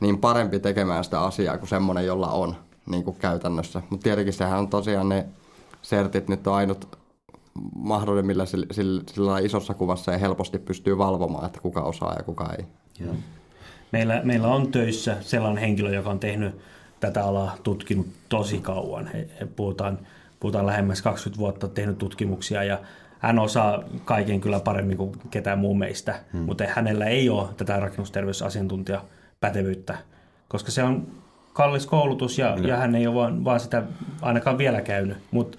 niin parempi tekemään sitä asiaa kuin semmoinen, jolla on niin kuin käytännössä. Mutta tietenkin sehän on tosiaan ne sertit nyt on ainut mahdollinen, millä sillä, sillä, sillä isossa kuvassa ei helposti pystyy valvomaan, että kuka osaa ja kuka ei. Joo. Meillä, meillä on töissä sellainen henkilö, joka on tehnyt tätä alaa tutkinut tosi kauan. He, he puhutaan, puhutaan lähemmäs 20 vuotta tehnyt tutkimuksia ja hän osaa kaiken kyllä paremmin kuin ketään muu meistä, hmm. mutta hänellä ei ole tätä rakennusterveysasiantuntijapätevyyttä, koska se on kallis koulutus ja, ja hän ei ole vaan, vaan sitä ainakaan vielä käynyt. Mutta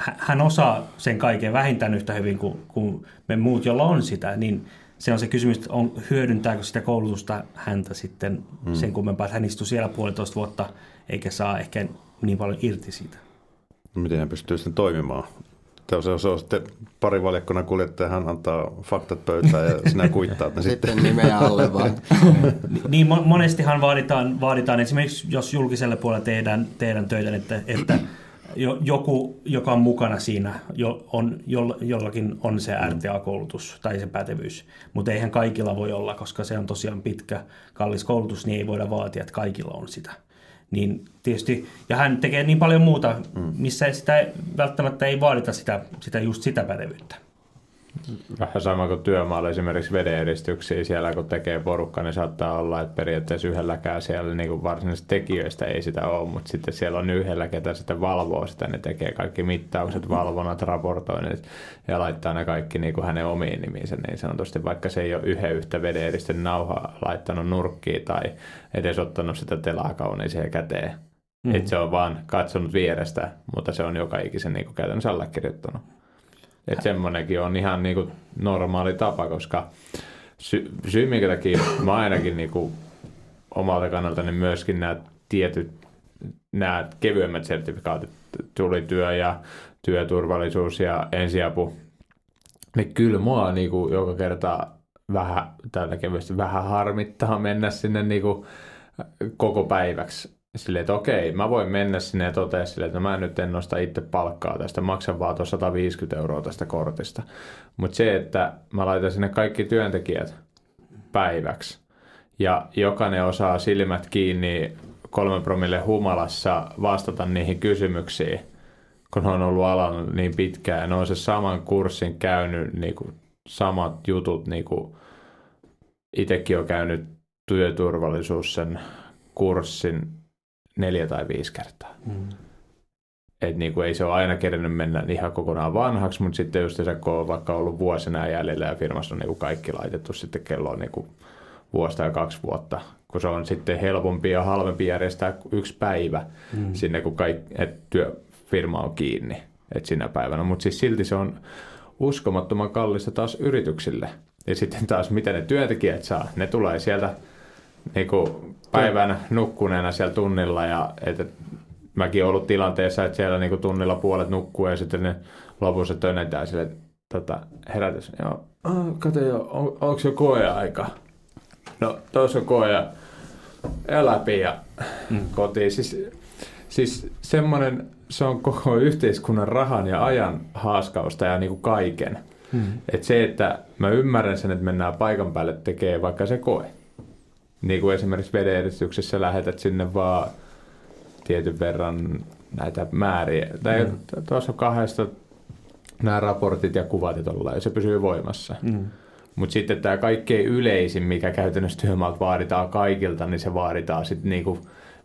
hän osaa sen kaiken vähintään yhtä hyvin kuin, kuin me muut, jolla on sitä, niin se on se kysymys, että on, hyödyntääkö sitä koulutusta häntä sitten hmm. sen kummempaa, että hän istuu siellä puolitoista vuotta eikä saa ehkä niin paljon irti siitä. No miten hän pystyy sitten toimimaan? Se on, se on sitten pari valjakkonen kuljettaja, hän antaa faktat pöytään ja sinä kuittaat ne sitten. Sitten nimeä alle vaan. (laughs) niin monestihan vaaditaan, vaaditaan, esimerkiksi jos julkiselle puolelle tehdään, tehdään töitä, että, että joku, joka on mukana siinä, jo, on, jollakin on se RTA-koulutus tai se pätevyys, mutta eihän kaikilla voi olla, koska se on tosiaan pitkä, kallis koulutus, niin ei voida vaatia, että kaikilla on sitä. Niin tietysti, ja hän tekee niin paljon muuta, missä sitä välttämättä ei vaadita sitä, sitä just sitä pätevyyttä. Vähän sama kuin työmaalla esimerkiksi vedeneristyksiä siellä, kun tekee porukka, niin saattaa olla, että periaatteessa yhdelläkään siellä niin kuin varsinaisista tekijöistä ei sitä ole, mutta sitten siellä on yhdellä, ketä sitten valvoo sitä, ne tekee kaikki mittaukset, valvonnat, raportoinnit ja laittaa ne kaikki niin kuin hänen omiin nimiinsä niin sanotusti, vaikka se ei ole yhden yhtä vedeeristen nauhaa laittanut nurkkiin tai edes ottanut sitä telaa kauniiseen käteen. Mm. Että se on vaan katsonut vierestä, mutta se on joka ikisen niin kuin käytännössä allekirjoittanut. Että semmoinenkin on ihan niinku normaali tapa, koska sy- syy minkä takia mä ainakin niinku omalta kannaltani myöskin nämä tietyt nämä kevyemmät sertifikaatit, tulityö ja työturvallisuus ja ensiapu, niin kyllä mua niinku joka kerta vähän, tällä kevyesti vähän harmittaa mennä sinne niinku koko päiväksi silleen, että okei, mä voin mennä sinne ja totea silleen, että no mä nyt en nosta itse palkkaa tästä, maksan vaan tuossa 150 euroa tästä kortista. Mutta se, että mä laitan sinne kaikki työntekijät päiväksi ja jokainen osaa silmät kiinni kolme promille humalassa vastata niihin kysymyksiin, kun on ollut alalla niin pitkään. Ne on se saman kurssin käynyt, niin kuin, samat jutut, niin kuin itsekin on käynyt työturvallisuus sen kurssin neljä tai viisi kertaa. Mm. Et niinku ei se ole aina kerennyt mennä ihan kokonaan vanhaksi, mutta sitten just se, kun on vaikka ollut vuosina jäljellä ja firmassa on niinku kaikki laitettu sitten kello niinku vuosi tai kaksi vuotta, kun se on sitten helpompi ja halvempi järjestää yksi päivä mm. sinne, kun kaikki, et työfirma on kiinni et sinä päivänä. Mutta siis silti se on uskomattoman kallista taas yrityksille. Ja sitten taas, miten ne työntekijät saa, ne tulee sieltä niin kuin päivän nukkuneena siellä tunnilla ja että mäkin olen ollut tilanteessa, että siellä niinku tunnilla puolet nukkuu ja sitten ne lopussa tönetään sille tota, herätys. Joo, oh, kato jo, on, onko jo koeaika? No, tuossa on koe ja, läpi ja mm. kotiin. Siis, siis semmoinen, se on koko yhteiskunnan rahan ja ajan haaskausta ja niinku kaiken. Mm. Et se, että mä ymmärrän sen, että mennään paikan päälle tekee vaikka se koe. Niin kuin esimerkiksi vedenedistyksessä lähetät sinne vaan tietyn verran näitä määriä. Tai mm. tuossa on kahdesta nämä raportit ja kuvat ja tollaan, ja se pysyy voimassa. Mm. Mutta sitten tämä kaikkein yleisin, mikä käytännössä työmaalta vaaditaan kaikilta, niin se vaaditaan sitten niinku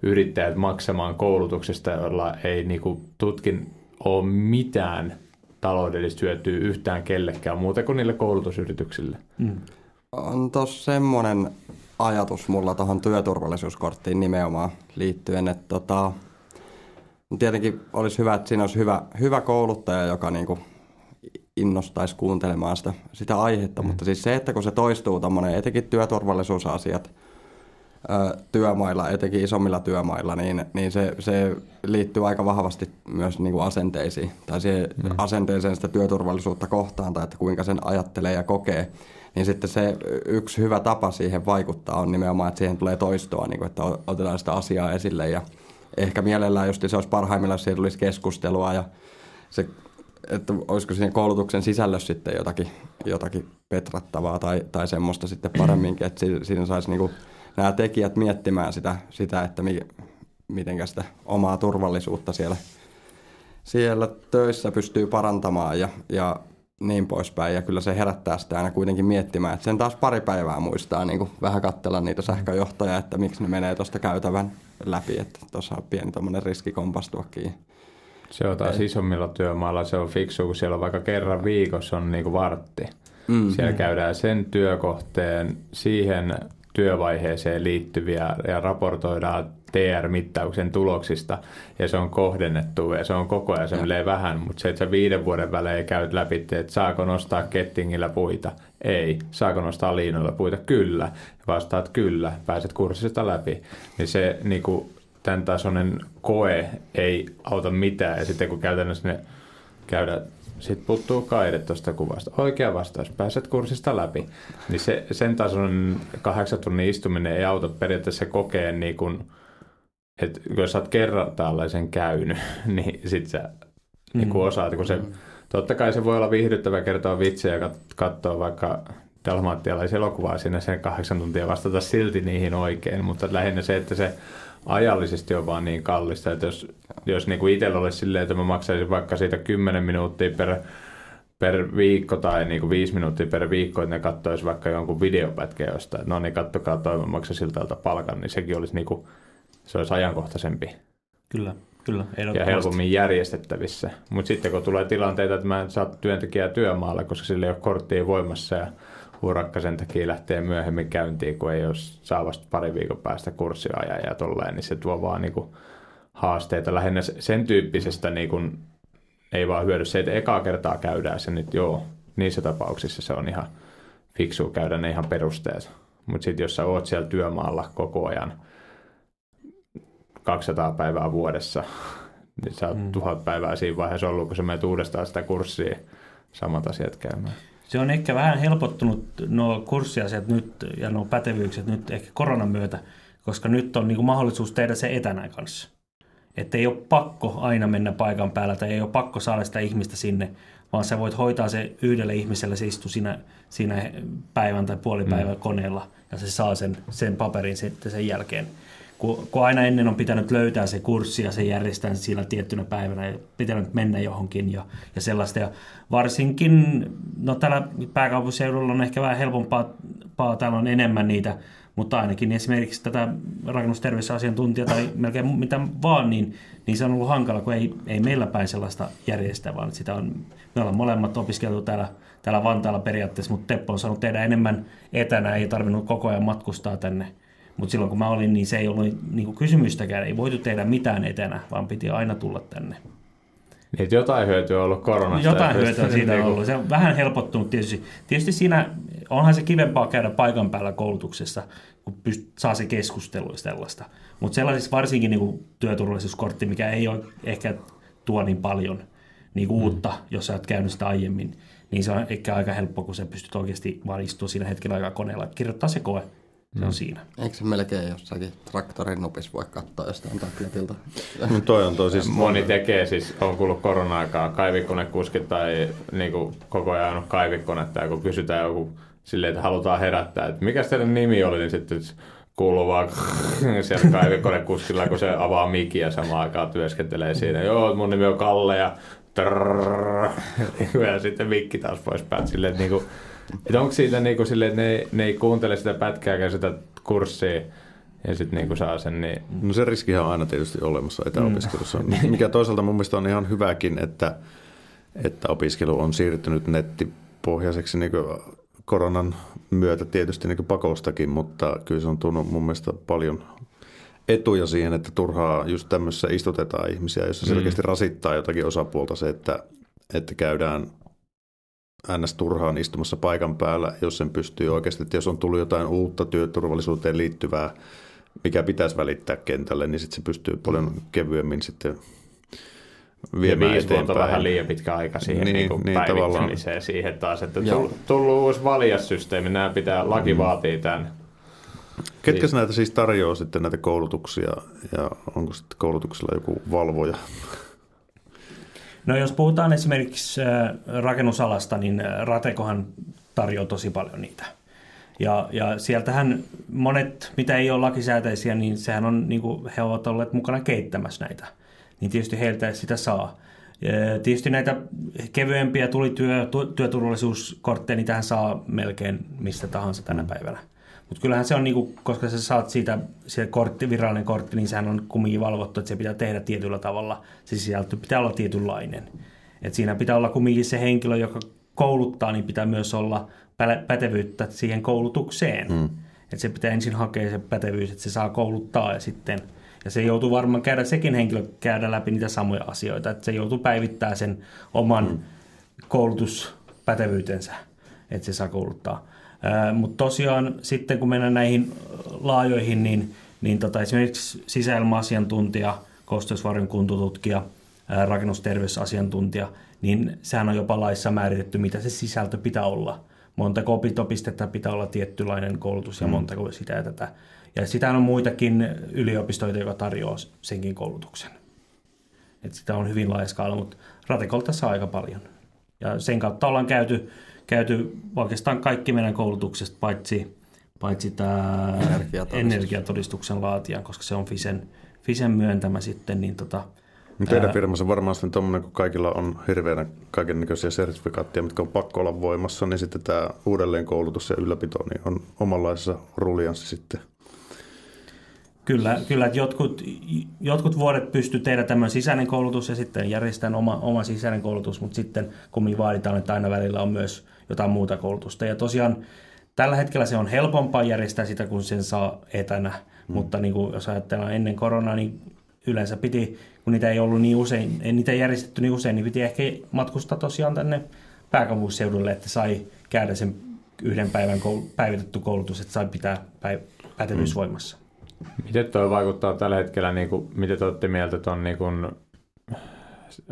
yrittäjät maksamaan koulutuksesta, jolla ei niinku tutkin ole mitään taloudellista hyötyä yhtään kellekään muuta kuin niille koulutusyrityksille. Mm. On tuossa semmoinen ajatus mulla tuohon työturvallisuuskorttiin nimenomaan liittyen, että tota, tietenkin olisi hyvä, että siinä olisi hyvä, hyvä kouluttaja, joka niinku innostaisi kuuntelemaan sitä, sitä aihetta, mm. mutta siis se, että kun se toistuu tuommoinen, etenkin työturvallisuusasiat ö, työmailla, etenkin isommilla työmailla, niin, niin se, se liittyy aika vahvasti myös niin kuin asenteisiin, tai siihen mm. asenteeseen sitä työturvallisuutta kohtaan, tai että kuinka sen ajattelee ja kokee, niin sitten se yksi hyvä tapa siihen vaikuttaa on nimenomaan, että siihen tulee toistoa, niin kuin, että otetaan sitä asiaa esille, ja ehkä mielellään just se olisi parhaimmillaan, jos siitä tulisi keskustelua, ja se että olisiko siinä koulutuksen sisällössä sitten jotakin, jotakin petrattavaa tai, tai semmoista sitten paremminkin, että siinä saisi niin nämä tekijät miettimään sitä, sitä että mi, miten sitä omaa turvallisuutta siellä, siellä töissä pystyy parantamaan ja, ja niin poispäin. Ja kyllä se herättää sitä aina kuitenkin miettimään, että sen taas pari päivää muistaa niin kuin vähän katsella niitä sähköjohtoja, että miksi ne menee tuosta käytävän läpi, että tuossa on pieni tuommoinen riski kompastuakin. Se on taas isommilla työmailla, se on fiksu, kun siellä on vaikka kerran viikossa on niin kuin vartti. Mm-hmm. Siellä käydään sen työkohteen, siihen työvaiheeseen liittyviä ja raportoidaan TR-mittauksen tuloksista ja se on kohdennettu ja se on koko ajan se menee vähän, mutta se, että sä viiden vuoden välein käyt läpi, että saako nostaa kettingillä puita? Ei. Saako nostaa liinoilla puita? Kyllä. Vastaat kyllä. Pääset kurssista läpi. Niin se niin kuin, tämän tasoinen koe ei auta mitään. Ja sitten kun käytännössä ne käydään, sitten puuttuu kaide tuosta kuvasta. Oikea vastaus, pääset kurssista läpi. Niin se, sen tasoinen kahdeksan tunnin istuminen ei auta periaatteessa kokeen niin kuin, että jos sä oot kerran tällaisen käynyt, (laughs) niin sit sä mm. niin kuin osaat, kun se, totta kai se voi olla viihdyttävä kertoa vitsejä ja katsoa vaikka dalmaattialaiselokuvaa sinne sen kahdeksan tuntia vastata silti niihin oikein, mutta lähinnä se, että se ajallisesti on vaan niin kallista, että jos, jos niin kuin itsellä olisi silleen, että mä maksaisin vaikka siitä 10 minuuttia per, per viikko tai niin kuin 5 minuuttia per viikko, että ne katsoisi vaikka jonkun videopätkän jostain, no niin kattokaa toi, mä maksan siltä palkan, niin sekin olisi niin kuin, se olisi ajankohtaisempi. Kyllä, kyllä. Ja helpommin järjestettävissä. Mutta sitten kun tulee tilanteita, että mä en saa työntekijää työmaalla, koska sillä ei ole korttia voimassa ja urakka sen takia lähtee myöhemmin käyntiin, kun ei ole saa vasta pari viikon päästä kurssiajan ja tolleen, niin se tuo vaan niin kuin haasteita lähinnä sen tyyppisestä niin kuin, ei vaan hyödy se, että ekaa kertaa käydään se nyt, joo, niissä tapauksissa se on ihan fiksu käydä ne ihan perusteet. Mutta sitten jos sä oot siellä työmaalla koko ajan 200 päivää vuodessa, niin sä oot mm. tuhat päivää siinä vaiheessa ollut, kun sä menet uudestaan sitä kurssia samat asiat käymään. Se on ehkä vähän helpottunut nuo kurssiasiat nyt ja nuo pätevyykset nyt ehkä koronan myötä, koska nyt on niin kuin mahdollisuus tehdä se etänä kanssa. Että ei ole pakko aina mennä paikan päällä tai ei ole pakko saada sitä ihmistä sinne, vaan sä voit hoitaa se yhdelle ihmiselle, se istuu siinä, siinä päivän tai puolipäivän mm. koneella ja se saa sen, sen paperin sitten sen jälkeen kun, kun aina ennen on pitänyt löytää se kurssi ja se järjestää sillä tiettynä päivänä ja pitänyt mennä johonkin ja, ja sellaista. Ja varsinkin, no täällä pääkaupunkiseudulla on ehkä vähän helpompaa, täällä on enemmän niitä, mutta ainakin esimerkiksi tätä rakennusterveysasiantuntijaa tai melkein mitä vaan, niin, niin se on ollut hankala, kun ei, ei meillä päin sellaista järjestää, vaan sitä on, me ollaan molemmat opiskeltu täällä, täällä Vantaalla periaatteessa, mutta Teppo on saanut tehdä enemmän etänä, ei tarvinnut koko ajan matkustaa tänne mutta silloin kun mä olin, niin se ei ollut niin kuin kysymystäkään, ei voitu tehdä mitään etänä, vaan piti aina tulla tänne. Niin, jotain hyötyä on ollut koronasta. Jotain hyötyä on siitä (laughs) niinku- ollut. Se on vähän helpottunut tietysti. Tietysti siinä onhan se kivempaa käydä paikan päällä koulutuksessa, kun pyst- saa se keskustelu ja sellaista. Mutta sellaisissa varsinkin niin kuin työturvallisuuskortti, mikä ei ole ehkä tuo niin paljon niin kuin uutta, jos sä oot käynyt sitä aiemmin, niin se on ehkä aika helppo, kun sä pystyt oikeasti vaan istumaan siinä hetkellä aikaa koneella. Kirjoittaa se koe, se on siinä. Eikö se melkein jossakin traktorin nupis voi katsoa jostain tabletilta? (laughs) No toi on toi siis... Moni tekee siis, on kuullut korona-aikaa kaivikonekuskit tai niin kuin koko ajan ajanut kaivikonetta ja kun kysytään joku silleen, että halutaan herättää, että mikä teidän nimi oli, niin sitten kuuluu vaan (laughs) siellä kaivikonekuskilla, kun se avaa mikin ja samaan aikaan työskentelee siinä. Joo, mun nimi on Kalle ja trrrr, ja sitten mikki taas pois päät silleen, että, niinku, että onko siitä niinku silleen, että ne, ne ei kuuntele sitä pätkääkään sitä kurssia ja sitten niinku saa sen, niin No se riskihän on aina tietysti olemassa etäopiskelussa, mikä (laughs) toisaalta mun mielestä on ihan hyväkin, että, että opiskelu on siirtynyt nettipohjaiseksi niin koronan myötä tietysti niin pakostakin, mutta kyllä se on tuonut mun mielestä paljon etuja siihen, että turhaa just tämmöisessä istutetaan ihmisiä, jossa selkeästi rasittaa jotakin osapuolta se, että, että käydään ns. turhaan istumassa paikan päällä, jos sen pystyy oikeasti, että jos on tullut jotain uutta työturvallisuuteen liittyvää, mikä pitäisi välittää kentälle, niin sitten se pystyy paljon kevyemmin sitten ja viemään viisi vuotta eteenpäin. vähän liian pitkä aika siihen Niin, niin, niin, niin, päivittämiseen siihen taas, että Joo. tullut, tullut uusi valjassysteemi, nämä pitää, laki mm. vaatii tämän. Ketkä näitä siis tarjoaa sitten näitä koulutuksia ja onko sitten koulutuksella joku valvoja? No jos puhutaan esimerkiksi äh, rakennusalasta, niin äh, Ratekohan tarjoaa tosi paljon niitä. Ja, ja sieltähän monet, mitä ei ole lakisääteisiä, niin sehän on, niin kuin he ovat olleet mukana keittämässä näitä. Niin tietysti heiltä sitä saa. Ja Tietysti näitä kevyempiä tuli työ, tu- työturvallisuuskortteja, niin tähän saa melkein mistä tahansa tänä päivänä. Mutta kyllähän se on, niinku, koska sä saat siitä se kortti, virallinen kortti, niin sehän on kumminkin valvottu, että se pitää tehdä tietyllä tavalla. Se sisältö pitää olla tietynlainen. Et siinä pitää olla kumminkin se henkilö, joka kouluttaa, niin pitää myös olla pä- pätevyyttä siihen koulutukseen. Mm. Että se pitää ensin hakea se pätevyys, että se saa kouluttaa ja sitten ja se joutuu varmaan käydä, sekin henkilö käydä läpi niitä samoja asioita, että se joutuu päivittämään sen oman mm. koulutuspätevyytensä, että se saa kouluttaa. Mutta tosiaan sitten kun mennään näihin laajoihin, niin, niin tota, esimerkiksi sisäilma-asiantuntija, kosteusvarjon kuntotutkija, ää, rakennusterveysasiantuntija, niin sehän on jopa laissa määritetty, mitä se sisältö pitää olla. Montako opintopistettä pitää olla tiettylainen koulutus ja montako sitä ja tätä. Ja sitä on muitakin yliopistoita, jotka tarjoaa senkin koulutuksen. Et sitä on hyvin laaja skaala, mutta Ratekolta saa aika paljon. Ja sen kautta ollaan käyty, käyty oikeastaan kaikki meidän koulutuksesta, paitsi, paitsi tämä Energiatodistus. energiatodistuksen laatijan, koska se on Fisen, Fisen myöntämä sitten, niin tota, No Teidän firmassa varmaan sitten tuommoinen, kun kaikilla on hirveänä kaikennäköisiä sertifikaatteja, mitkä on pakko olla voimassa, niin sitten tämä uudelleenkoulutus ja ylläpito niin on omanlaisessa ruljanssi sitten. Kyllä, kyllä että jotkut, jotkut vuodet pystyy tehdä tämmöinen sisäinen koulutus ja sitten järjestetään oma, oma sisäinen koulutus, mutta sitten kumminkin vaaditaan, että aina välillä on myös jotain muuta koulutusta. Ja tosiaan tällä hetkellä se on helpompaa järjestää sitä, kun sen saa etänä, mm. mutta niin kuin, jos ajatellaan ennen koronaa, niin yleensä piti, kun niitä ei ollut niin usein, ei niitä järjestetty niin usein, niin piti ehkä matkustaa tosiaan tänne pääkaupunkiseudulle, että sai käydä sen yhden päivän koul- päivitetty koulutus, että sai pitää päiv- pätevyys voimassa. Miten tuo vaikuttaa tällä hetkellä, niin kuin, miten te olette mieltä tuon, niin kuin,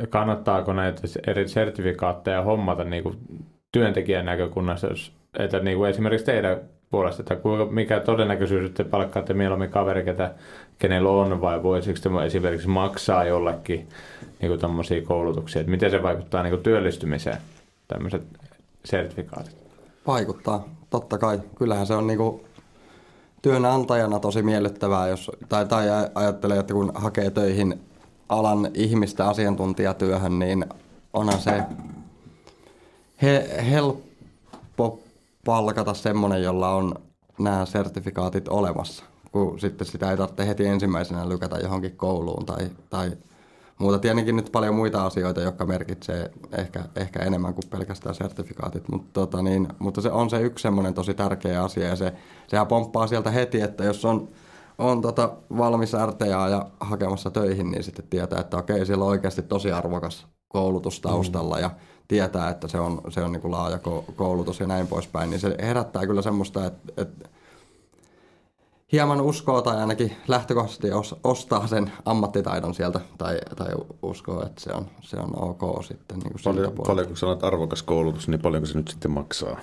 kannattaako näitä eri sertifikaatteja hommata niin kuin, työntekijän näkökunnasta, jos, että niin kuin esimerkiksi teidän puolesta, että kuinka, mikä todennäköisyys, että te palkkaatte mieluummin kaveri, ketä, kenellä on, vai voisiko esimerkiksi maksaa jollekin niin tämmöisiä koulutuksia, että miten se vaikuttaa niin kuin työllistymiseen, tämmöiset sertifikaatit? Vaikuttaa, totta kai. Kyllähän se on niinku työnantajana tosi miellyttävää, jos, tai, tai ajattelee, että kun hakee töihin alan ihmistä asiantuntijatyöhön, niin onhan se he, helppo palkata semmoinen, jolla on nämä sertifikaatit olemassa, kun sitten sitä ei tarvitse heti ensimmäisenä lykätä johonkin kouluun tai, tai muuta. Tietenkin nyt paljon muita asioita, jotka merkitsee ehkä, ehkä enemmän kuin pelkästään sertifikaatit, mutta, tota niin, mutta se on se yksi semmoinen tosi tärkeä asia ja se, sehän pomppaa sieltä heti, että jos on, on tota valmis RTA ja hakemassa töihin, niin sitten tietää, että okei, siellä on oikeasti tosi arvokas koulutus taustalla ja tietää, että se on, se on niin kuin laaja koulutus ja näin poispäin, niin se herättää kyllä semmoista, että, että hieman uskoo tai ainakin lähtökohtaisesti ostaa sen ammattitaidon sieltä tai, tai uskoo, että se on, se on ok sitten. Niin kuin Paljon, paljon kun sanot arvokas koulutus, niin paljonko se nyt sitten maksaa?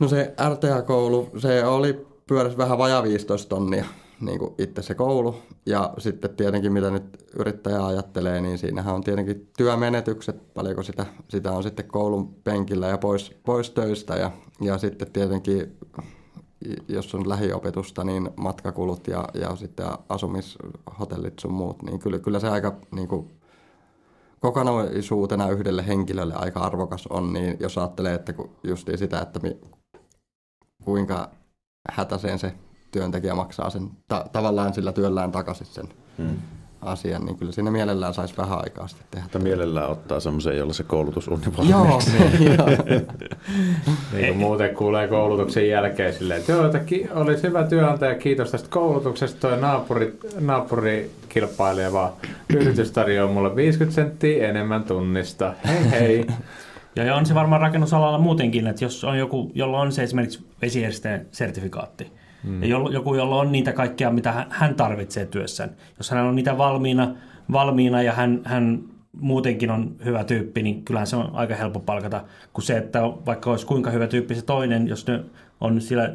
No se RTA-koulu, se oli pyörässä vähän vajaa 15 tonnia niin kuin itse se koulu. Ja sitten tietenkin, mitä nyt yrittäjä ajattelee, niin siinähän on tietenkin työmenetykset, paljonko sitä, sitä on sitten koulun penkillä ja pois, pois töistä. Ja, ja sitten tietenkin, jos on lähiopetusta, niin matkakulut ja, ja sitten asumishotellit sun muut, niin kyllä, kyllä se aika niin kuin, kokonaisuutena yhdelle henkilölle aika arvokas on, niin jos ajattelee, että justiin sitä, että mi, kuinka hätäiseen se työntekijä maksaa sen ta- tavallaan sillä työllään takaisin sen hmm. asian, niin kyllä siinä mielellään saisi vähän aikaa sitten tehdä. Että mielellään ottaa semmoisen, jolla se koulutus on Joo, niin, joo. (laughs) niin kuin muuten kuulee koulutuksen jälkeen silleen, että joo, että ki- oli hyvä työnantaja, kiitos tästä koulutuksesta, toi naapuri, naapuri kilpailee vaan, yritys tarjoaa mulle 50 senttiä enemmän tunnista, hei hei. (laughs) Ja on se varmaan rakennusalalla muutenkin, että jos on joku, jolla on se esimerkiksi vesijärjesteen sertifikaatti, mm. ja joku, jolla on niitä kaikkea, mitä hän tarvitsee työssään. Jos hänellä on niitä valmiina, valmiina ja hän, hän muutenkin on hyvä tyyppi, niin kyllähän se on aika helppo palkata, kuin se, että vaikka olisi kuinka hyvä tyyppi se toinen, jos ne on sillä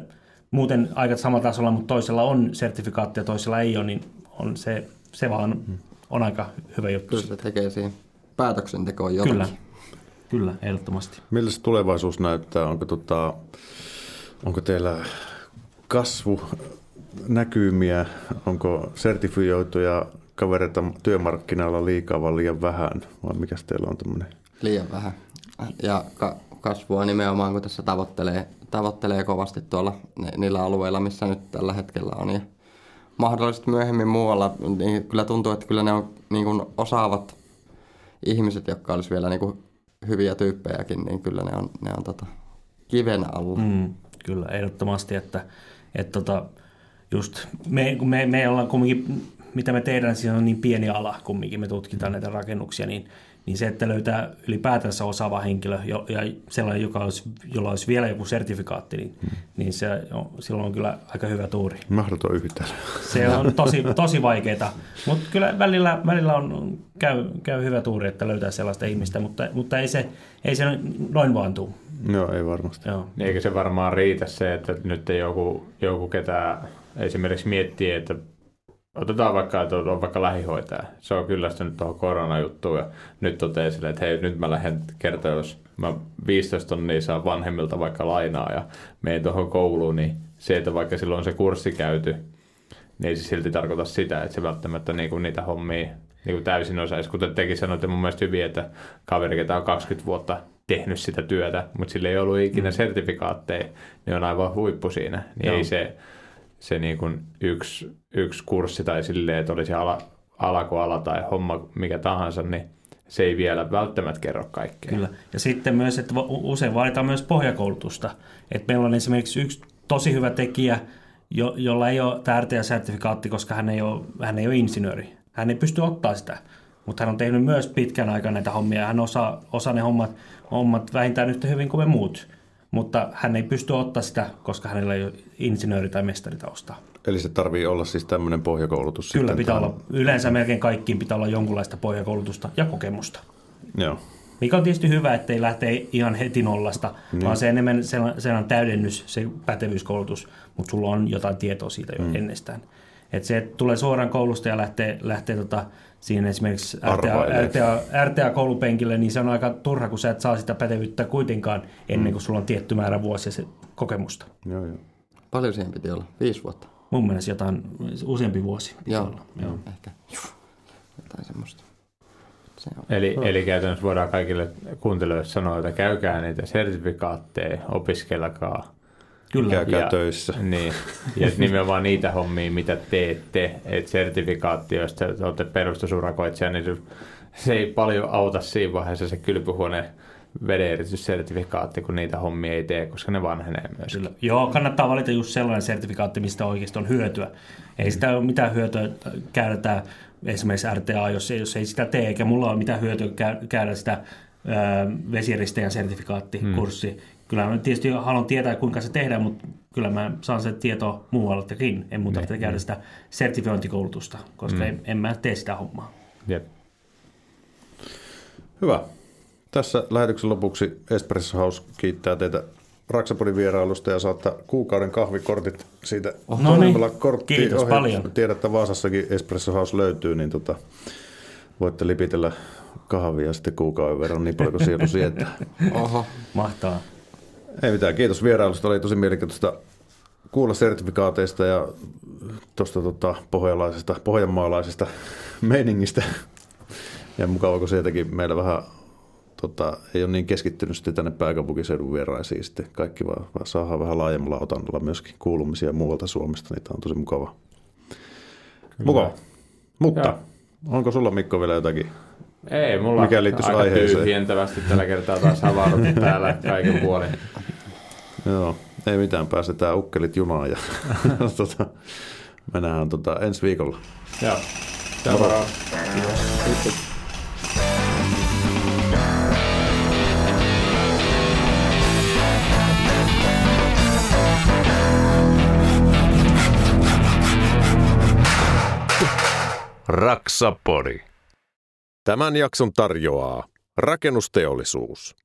muuten aika samalla tasolla, mutta toisella on sertifikaatti ja toisella ei ole, niin on se, se vaan on aika hyvä juttu. Kyllä se tekee siihen päätöksentekoon jotakin. Kyllä. Kyllä, ehdottomasti. Miltä se tulevaisuus näyttää? Onko, tota, onko teillä kasvunäkymiä? Onko sertifioituja kavereita työmarkkinoilla liikaa vai liian vähän? Vai mikä teillä on tämmöinen? Liian vähän. Ja ka- kasvua nimenomaan, kun tässä tavoittelee, tavoittelee kovasti tuolla niillä alueilla, missä nyt tällä hetkellä on. Ja mahdollisesti myöhemmin muualla, niin kyllä tuntuu, että kyllä ne on niin kuin osaavat ihmiset, jotka olisi vielä niin kuin hyviä tyyppejäkin, niin kyllä ne on, ne on tota, kiven alla. Mm, kyllä, ehdottomasti, että, että tota, just me, kun me, me ollaan kumminkin, mitä me tehdään, siinä on niin pieni ala kumminkin, me tutkitaan näitä rakennuksia, niin niin se, että löytää ylipäätänsä osaava henkilö jo, ja sellainen, joka olisi, jolla olisi vielä joku sertifikaatti, niin, niin se on, silloin on kyllä aika hyvä tuuri. Mahdoton yhtälö. Se on tosi, tosi vaikeaa, mutta kyllä välillä, välillä on, käy, käy hyvä tuuri, että löytää sellaista ihmistä, mutta, mutta ei, se, ei se noin vaan tule. Joo, ei varmasti. Joo. Eikä se varmaan riitä se, että nyt joku, joku ketä esimerkiksi miettii, että Otetaan vaikka, että on vaikka lähihoitaja. Se on kyllästynyt tuohon koronajuttuun ja nyt toteaa sille, että hei, nyt mä lähden kertoa, jos mä 15 tonnia saan vanhemmilta vaikka lainaa ja menen tuohon kouluun, niin se, että vaikka silloin on se kurssi käyty, niin ei se silti tarkoita sitä, että se välttämättä niinku niitä hommia niinku täysin osaisi. Kuten tekin sanoitte mun mielestä hyvin, että kaveri, ketä on 20 vuotta tehnyt sitä työtä, mutta sillä ei ollut ikinä mm. sertifikaatteja, niin on aivan huippu siinä. Niin ei se, se niin kuin yksi, yksi kurssi tai silleen, että olisi ala, alakoala tai homma mikä tahansa, niin se ei vielä välttämättä kerro kaikkea. Kyllä. Ja sitten myös, että usein vaaditaan myös pohjakoulutusta. Että meillä on esimerkiksi yksi tosi hyvä tekijä, jo, jolla ei ole tämä sertifikaatti koska hän ei, ole, hän ei ole insinööri. Hän ei pysty ottaa sitä, mutta hän on tehnyt myös pitkän aikaa näitä hommia. Hän osaa, osaa ne hommat, hommat vähintään yhtä hyvin kuin me muut mutta hän ei pysty ottaa sitä, koska hänellä ei ole insinööri- tai mestaritaustaa. Eli se tarvii olla siis tämmöinen pohjakoulutus? Kyllä, pitää olla. Yleensä melkein kaikkiin pitää olla jonkunlaista pohjakoulutusta ja kokemusta. Joo. Mikä on tietysti hyvä, ettei lähtee ihan heti nollasta, niin. vaan se enemmän sellainen täydennys, se pätevyyskoulutus, mutta sulla on jotain tietoa siitä jo mm. ennestään. Että se, että tulee suoraan koulusta ja lähtee, lähtee tota, siinä esimerkiksi RTA, RTA, RTA-koulupenkille, niin se on aika turha, kun sä et saa sitä pätevyyttä kuitenkaan ennen kuin sulla on tietty määrä vuosia se kokemusta. Joo, joo. Paljon siihen piti olla? Viisi vuotta? Mun mielestä jotain useampi vuosi piti joo, olla. Joo, ehkä. Jotain semmoista. Se on. Eli, eli käytännössä voidaan kaikille kuuntelijoille sanoa, että käykää niitä sertifikaatteja, opiskelkaa – Kyllä. Käykää ja, töissä. (laughs) Niin, ja nimenomaan niitä hommia, mitä teette, että sertifikaatti, jos te olette perustusurakoitsija, niin se ei paljon auta siinä vaiheessa se kylpyhuoneen vedeneritysertifikaatti, kun niitä hommia ei tee, koska ne vanhenee myös. Kyllä. Joo, kannattaa valita just sellainen sertifikaatti, mistä oikeasti on hyötyä. Ei sitä ole mitään hyötyä käydä esimerkiksi RTA, jos ei, jos ei sitä tee, eikä mulla ole mitään hyötyä käydä sitä vesiristäjän sertifikaatti, hmm. kurssi, mm. Kyllä mä tietysti haluan tietää, kuinka se tehdään, mutta kyllä mä saan se tieto muualtakin. En muuta tarvitse käydä sitä sertifiointikoulutusta, koska hmm. en, en mä tee sitä hommaa. Jep. Hyvä. Tässä lähetyksen lopuksi Espresso House kiittää teitä Raksapodin vierailusta ja saattaa kuukauden kahvikortit siitä oh, no niin. Kiitos ohi. paljon. Tiedät, että Vaasassakin Espresso House löytyy, niin tota, voitte lipitellä kahvia sitten kuukauden verran niin paljon kuin sielu sietää. Oho, mahtaa. Ei mitään, kiitos vierailusta. Oli tosi mielenkiintoista kuulla sertifikaateista ja tuosta tota, pohjalaisesta, pohjanmaalaisesta (laughs) meiningistä. Ja mukava, kun sieltäkin meillä vähän tota, ei ole niin keskittynyt sitten tänne pääkaupunkiseudun vieraisiin. Sitten kaikki vaan, vaan saadaan vähän laajemmalla otannalla myöskin kuulumisia muualta Suomesta, niin tämä on tosi mukava. Kyllä. Mukava. Mutta ja. onko sulla Mikko vielä jotakin ei, mulla Mikä aika aiheeseen. tyhjentävästi tällä kertaa taas havahdut (laughs) täällä kaiken puolin. Joo, ei mitään, päästetään ukkelit junaan ja (laughs) tota, mennään tota, ensi viikolla. Joo, Moro. Raksapori. Tämän jakson tarjoaa rakennusteollisuus.